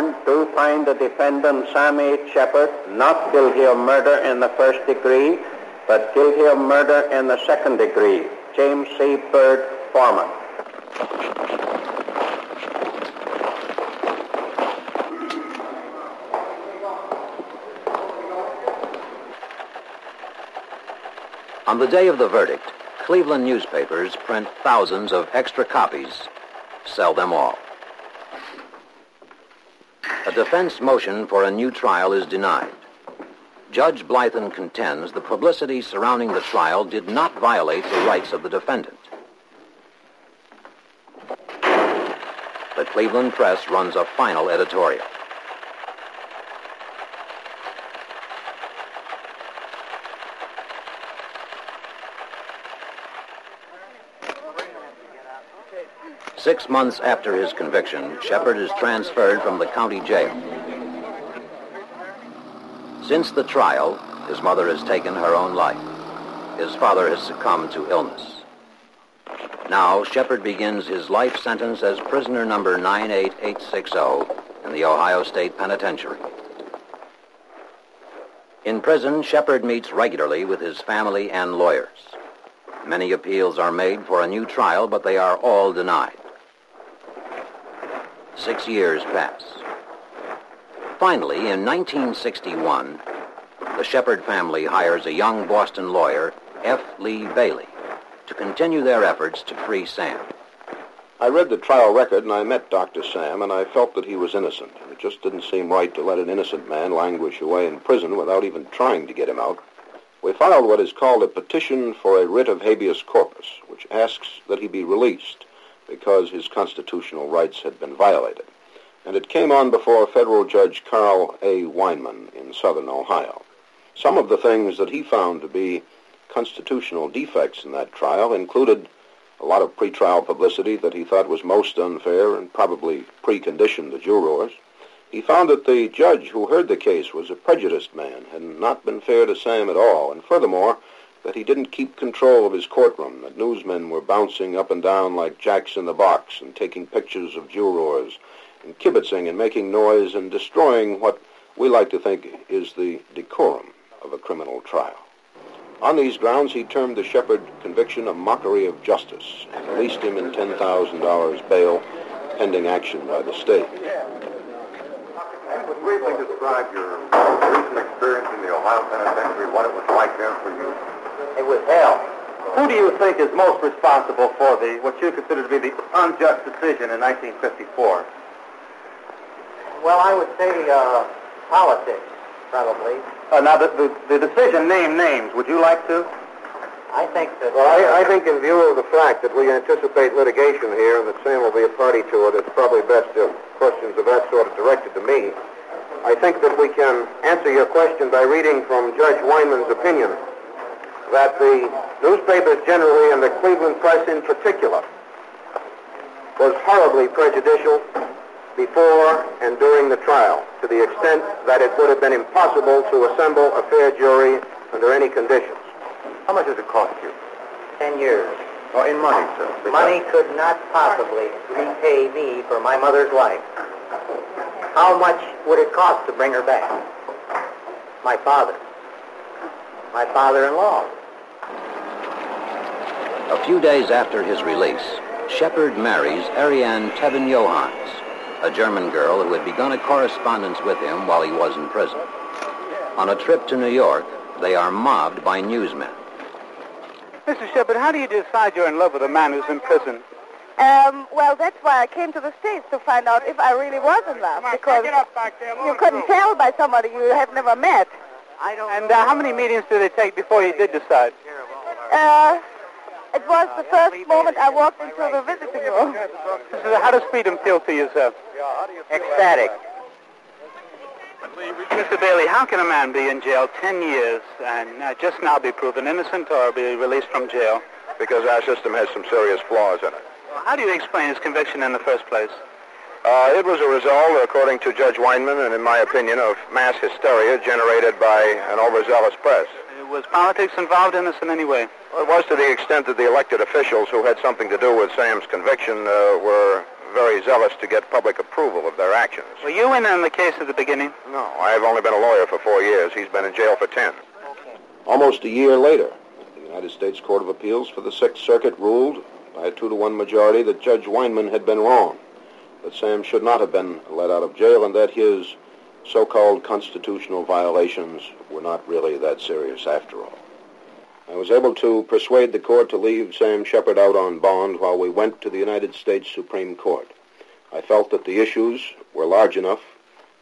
1 do find the defendant Sam H. Sheppard not guilty of murder in the first degree, but guilty of murder in the second degree. James C. Bird, foreman. On the day of the verdict, Cleveland newspapers print thousands of extra copies, sell them all. Defense motion for a new trial is denied. Judge Blythin contends the publicity surrounding the trial did not violate the rights of the defendant. The Cleveland Press runs a final editorial. Six months after his conviction, Sheppard is transferred from the county jail. Since the trial, his mother has taken her own life. His father has succumbed to illness. Now, Sheppard begins his life sentence as prisoner number 98860 in the Ohio State Penitentiary. In prison, Sheppard meets regularly with his family and lawyers. Many appeals are made for a new trial, but they are all denied. Six years pass. Finally, in 1961, the Sheppard family hires a young Boston lawyer, F. Lee Bailey, to continue their efforts to free Sam. I read the trial record and I met Dr. Sam and I felt that he was innocent. It just didn't seem right to let an innocent man languish away in prison without even trying to get him out. We filed what is called a petition for a writ of habeas corpus, which asks that he be released because his constitutional rights had been violated. And it came on before federal judge Carl A. Weinman in southern Ohio. Some of the things that he found to be constitutional defects in that trial included a lot of pretrial publicity that he thought was most unfair and probably preconditioned the jurors. He found that the judge who heard the case was a prejudiced man, had not been fair to Sam at all, and furthermore, that he didn't keep control of his courtroom, that newsmen were bouncing up and down like jacks in the box and taking pictures of jurors and kibitzing and making noise and destroying what we like to think is the decorum of a criminal trial. On these grounds, he termed the Sheppard conviction a mockery of justice and released him in $10,000 bail pending action by the state. Would briefly describe your recent experience in the Ohio Penitentiary, what it was like there for you? It was hell. Who do you think is most responsible for the what you consider to be the unjust decision in 1954? Well, I would say uh, politics, probably. Uh, now, the, the, the decision name names. Would you like to? I think that. Well, I, I think in view of the fact that we anticipate litigation here and that Sam will be a party to it, it's probably best if questions of that sort are directed to me. I think that we can answer your question by reading from Judge Weinman's opinion that the newspapers generally and the Cleveland Press in particular was horribly prejudicial before and during the trial to the extent that it would have been impossible to assemble a fair jury under any conditions. How much does it cost you? Ten years. Oh, in money, sir. Money could not possibly repay me for my mother's life. How much would it cost to bring her back? My father. My father-in-law. A few days after his release, Sheppard marries Ariane Tebbenjohanns, a German girl who had begun a correspondence with him while he was in prison. On a trip to New York, they are mobbed by newsmen. Mr. Sheppard, how do you decide you're in love with a man who's in prison? Um, well, that's why I came to the States to find out if I really was in love, because you couldn't tell by somebody you have never met. I don't and uh, how many meetings did it take before you did decide? Uh, it was the first moment I walked into the visiting room. So how does freedom feel to you, sir? Ecstatic. Mr. Bailey, how can a man be in jail 10 years and uh, just now be proven innocent or be released from jail? Because our system has some serious flaws in it. How do you explain his conviction in the first place? Uh, it was a result, according to Judge Weinman, and in my opinion, of mass hysteria generated by an overzealous press. Was politics involved in this in any way? Well, it was to the extent that the elected officials who had something to do with Sam's conviction uh, were very zealous to get public approval of their actions. Were you in on the case at the beginning? No, I've only been a lawyer for four years. He's been in jail for ten. Almost a year later, the United States Court of Appeals for the Sixth Circuit ruled by a two to one majority that Judge Weinman had been wrong, that Sam should not have been let out of jail, and that his so-called constitutional violations were not really that serious after all. I was able to persuade the court to leave Sam Sheppard out on bond while we went to the United States Supreme Court. I felt that the issues were large enough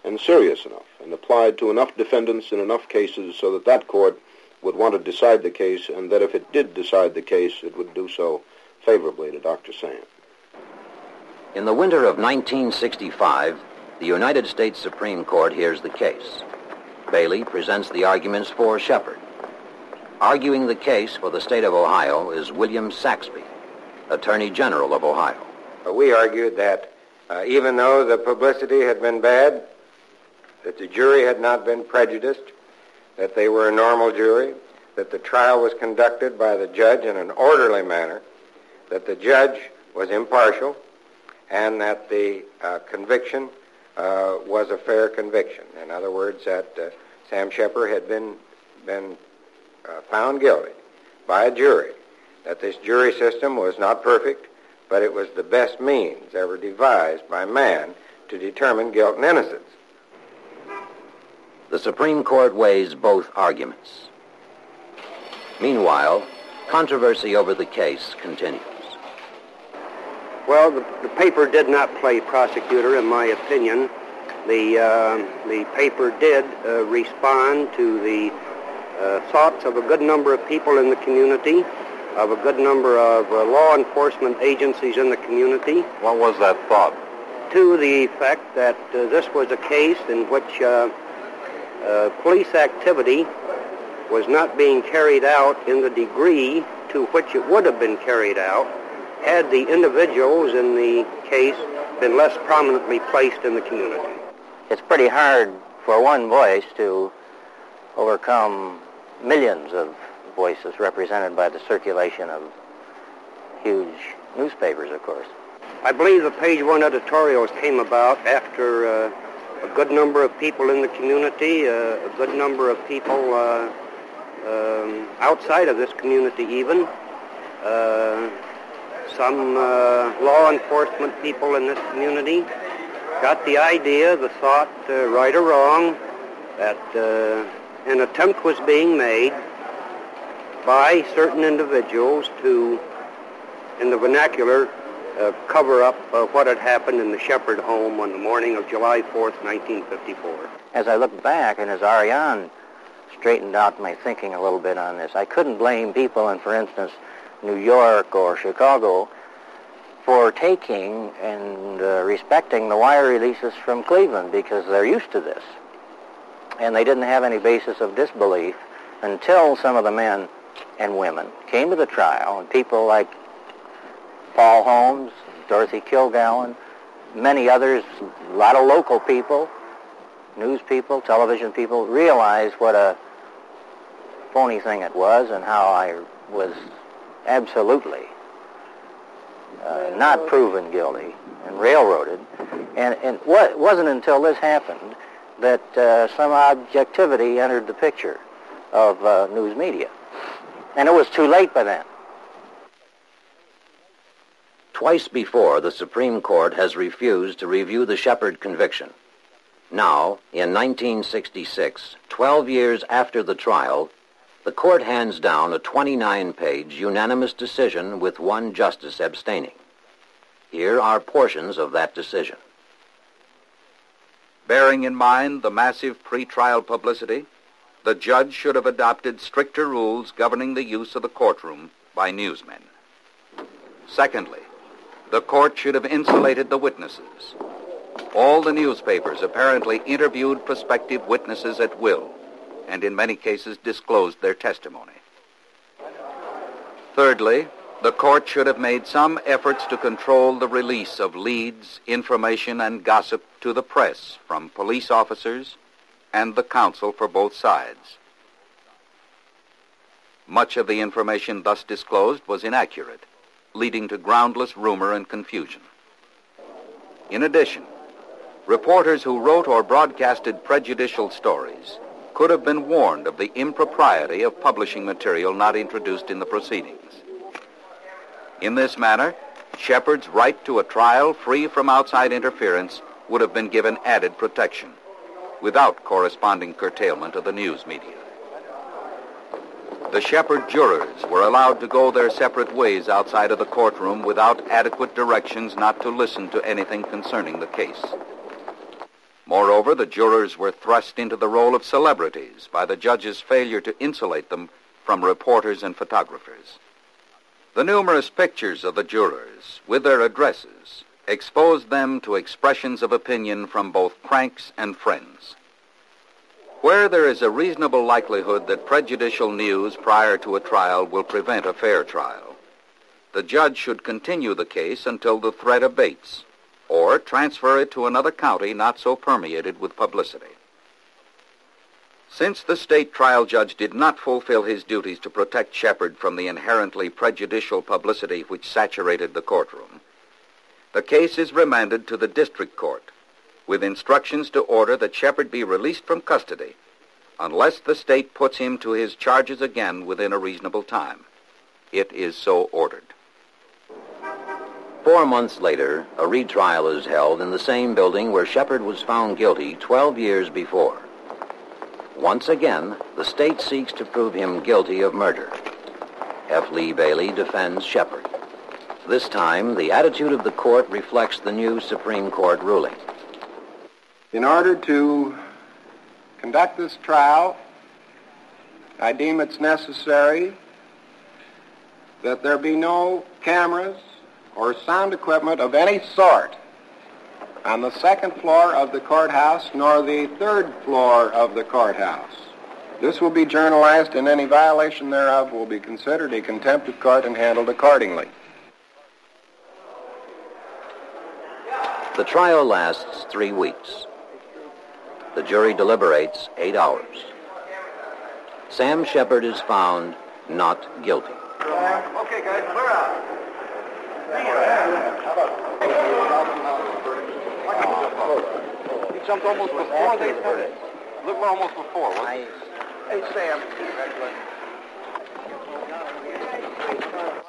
and serious enough and applied to enough defendants in enough cases so that that court would want to decide the case and that if it did decide the case, it would do so favorably to Dr. Sam. In the winter of 1965, the United States Supreme Court hears the case. Bailey presents the arguments for Sheppard. Arguing the case for the state of Ohio is William Saxbe, Attorney General of Ohio. Uh, we argued that uh, even though the publicity had been bad, that the jury had not been prejudiced, that they were a normal jury, that the trial was conducted by the judge in an orderly manner, that the judge was impartial, and that the uh, conviction uh, was a fair conviction. In other words, that uh, Sam Sheppard had been been uh, found guilty by a jury, that this jury system was not perfect, but it was the best means ever devised by man to determine guilt and innocence. The Supreme Court weighs both arguments. Meanwhile, controversy over the case continues. Well, the, the paper did not play prosecutor, in my opinion. The, uh, the paper did uh, respond to the uh, thoughts of a good number of people in the community, of a good number of uh, law enforcement agencies in the community. What was that thought? To the effect that uh, this was a case in which uh, uh, police activity was not being carried out in the degree to which it would have been carried out had the individuals in the case been less prominently placed in the community. It's pretty hard for one voice to overcome millions of voices represented by the circulation of huge newspapers, of course. I believe the page one editorials came about after uh, a good number of people in the community, uh, a good number of people uh, um, outside of this community even, uh, some uh, law enforcement people in this community got the idea, the thought, uh, right or wrong, that an attempt was being made by certain individuals to, in the vernacular, uh, cover up uh, what had happened in the Sheppard home on the morning of July 4th, 1954. As I look back, and as Ariane straightened out my thinking a little bit on this, I couldn't blame people and for instance, New York or Chicago for taking and uh, respecting the wire releases from Cleveland because they're used to this. And they didn't have any basis of disbelief until some of the men and women came to the trial, and people like Paul Holmes, Dorothy Kilgallen, many others, a lot of local people, news people, television people, realized what a phony thing it was and how I was absolutely uh, not proven guilty and railroaded. And, and what, it wasn't until this happened that uh, some objectivity entered the picture of uh, news media. And it was too late by then. Twice before, the Supreme Court has refused to review the Sheppard conviction. Now, in 1966, 12 years after the trial, the court hands down a 29-page unanimous decision with one justice abstaining. Here are portions of that decision. Bearing in mind the massive pretrial publicity, the judge should have adopted stricter rules governing the use of the courtroom by newsmen. Secondly, the court should have insulated the witnesses. All the newspapers apparently interviewed prospective witnesses at will, and in many cases disclosed their testimony. Thirdly, the court should have made some efforts to control the release of leads, information, and gossip to the press from police officers and the counsel for both sides. Much of the information thus disclosed was inaccurate, leading to groundless rumor and confusion. In addition, reporters who wrote or broadcasted prejudicial stories could have been warned of the impropriety of publishing material not introduced in the proceedings. In this manner, Sheppard's right to a trial free from outside interference would have been given added protection without corresponding curtailment of the news media. The Sheppard jurors were allowed to go their separate ways outside of the courtroom without adequate directions not to listen to anything concerning the case. Moreover, the jurors were thrust into the role of celebrities by the judge's failure to insulate them from reporters and photographers. The numerous pictures of the jurors, with their addresses, exposed them to expressions of opinion from both cranks and friends. Where there is a reasonable likelihood that prejudicial news prior to a trial will prevent a fair trial, the judge should continue the case until the threat abates, or transfer it to another county not so permeated with publicity. Since the state trial judge did not fulfill his duties to protect Sheppard from the inherently prejudicial publicity which saturated the courtroom, the case is remanded to the district court with instructions to order that Sheppard be released from custody unless the state puts him to his charges again within a reasonable time. It is so ordered. Four months later, a retrial is held in the same building where Sheppard was found guilty 12 years before. Once again, the state seeks to prove him guilty of murder. F. Lee Bailey defends Sheppard. This time, the attitude of the court reflects the new Supreme Court ruling. In order to conduct this trial, I deem it's necessary that there be no cameras or sound equipment of any sort on the second floor of the courthouse nor the third floor of the courthouse. This will be journalized and any violation thereof will be considered a contempt of court and handled accordingly. The trial lasts three weeks. The jury deliberates eight hours. Sam Sheppard is found not guilty. Okay, guys, clear out. He jumped almost before they started. Look, we're almost before. What? Hey, Sam.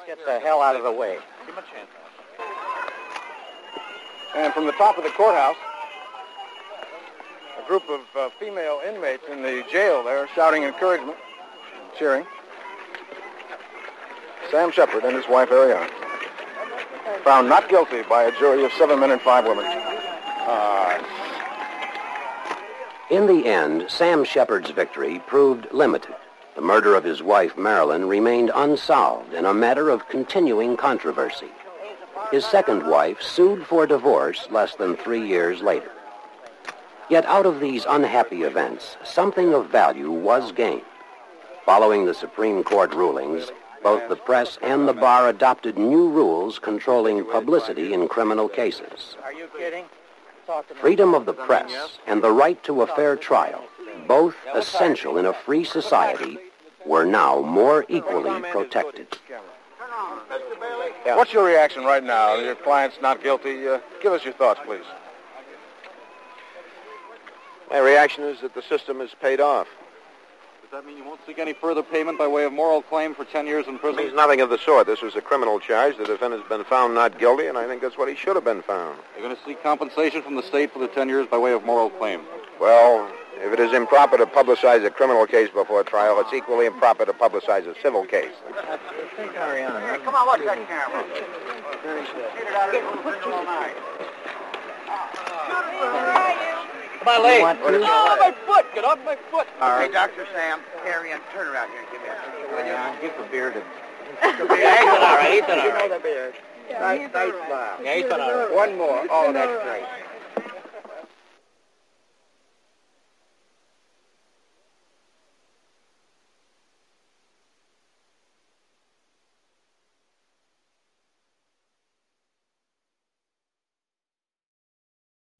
Get the hell out of the way. Give him a chance. And from the top of the courthouse, a group of uh, female inmates in the jail there shouting encouragement, cheering. Sam Sheppard and his wife Ariana found not guilty by a jury of seven men and five women. Uh, In the end, Sam Sheppard's victory proved limited. The murder of his wife, Marilyn, remained unsolved and a matter of continuing controversy. His second wife sued for divorce less than three years later. Yet out of these unhappy events, something of value was gained. Following the Supreme Court rulings, both the press and the bar adopted new rules controlling publicity in criminal cases. Are you kidding? Talk to me. Freedom of the press and the right to a fair trial, both essential in a free society, were now more equally protected. What's your reaction right now? Your client's not guilty. Uh, give us your thoughts, please. My reaction is that the system is paid off. Does that mean you won't seek any further payment by way of moral claim for 10 years in prison? It prison? means nothing of the sort. This was a criminal charge. The defendant's been found not guilty, and I think that's what he should have been found. You're going to seek compensation from the state for the 10 years by way of moral claim. Well, if it is improper to publicize a criminal case before trial, it's equally improper to publicize a civil case. Hey, Come on, watch that camera. Come on, Lee. Want to? Oh, my foot! Get off my foot! Okay, Dr. Sam, carry on. Turn around here and give me a will you? Give the beard [LAUGHS] a... Yeah, he's been all right. He's You know the beard. Yeah, nice, he's nice all right. smile. Yeah, he's been all right. One more. Oh, that's great.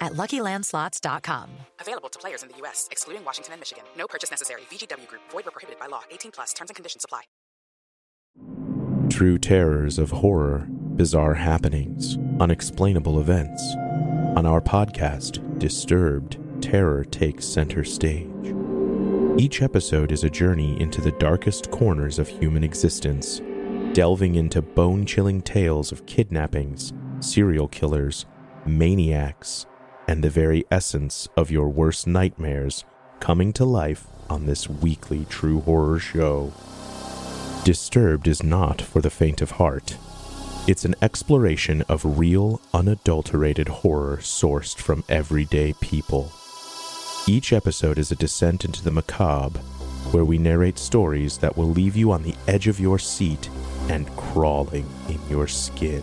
at LuckyLandSlots.com. Available to players in the U.S., excluding Washington and Michigan. No purchase necessary. VGW Group. Void where prohibited by law. 18 plus. Terms and conditions apply. True terrors of horror, bizarre happenings, unexplainable events. On our podcast, Disturbed, terror takes center stage. Each episode is a journey into the darkest corners of human existence, delving into bone chilling tales of kidnappings, serial killers, maniacs, and the very essence of your worst nightmares coming to life on this weekly true horror show. Disturbed is not for the faint of heart. It's an exploration of real, unadulterated horror sourced from everyday people. Each episode is a descent into the macabre, where we narrate stories that will leave you on the edge of your seat and crawling in your skin.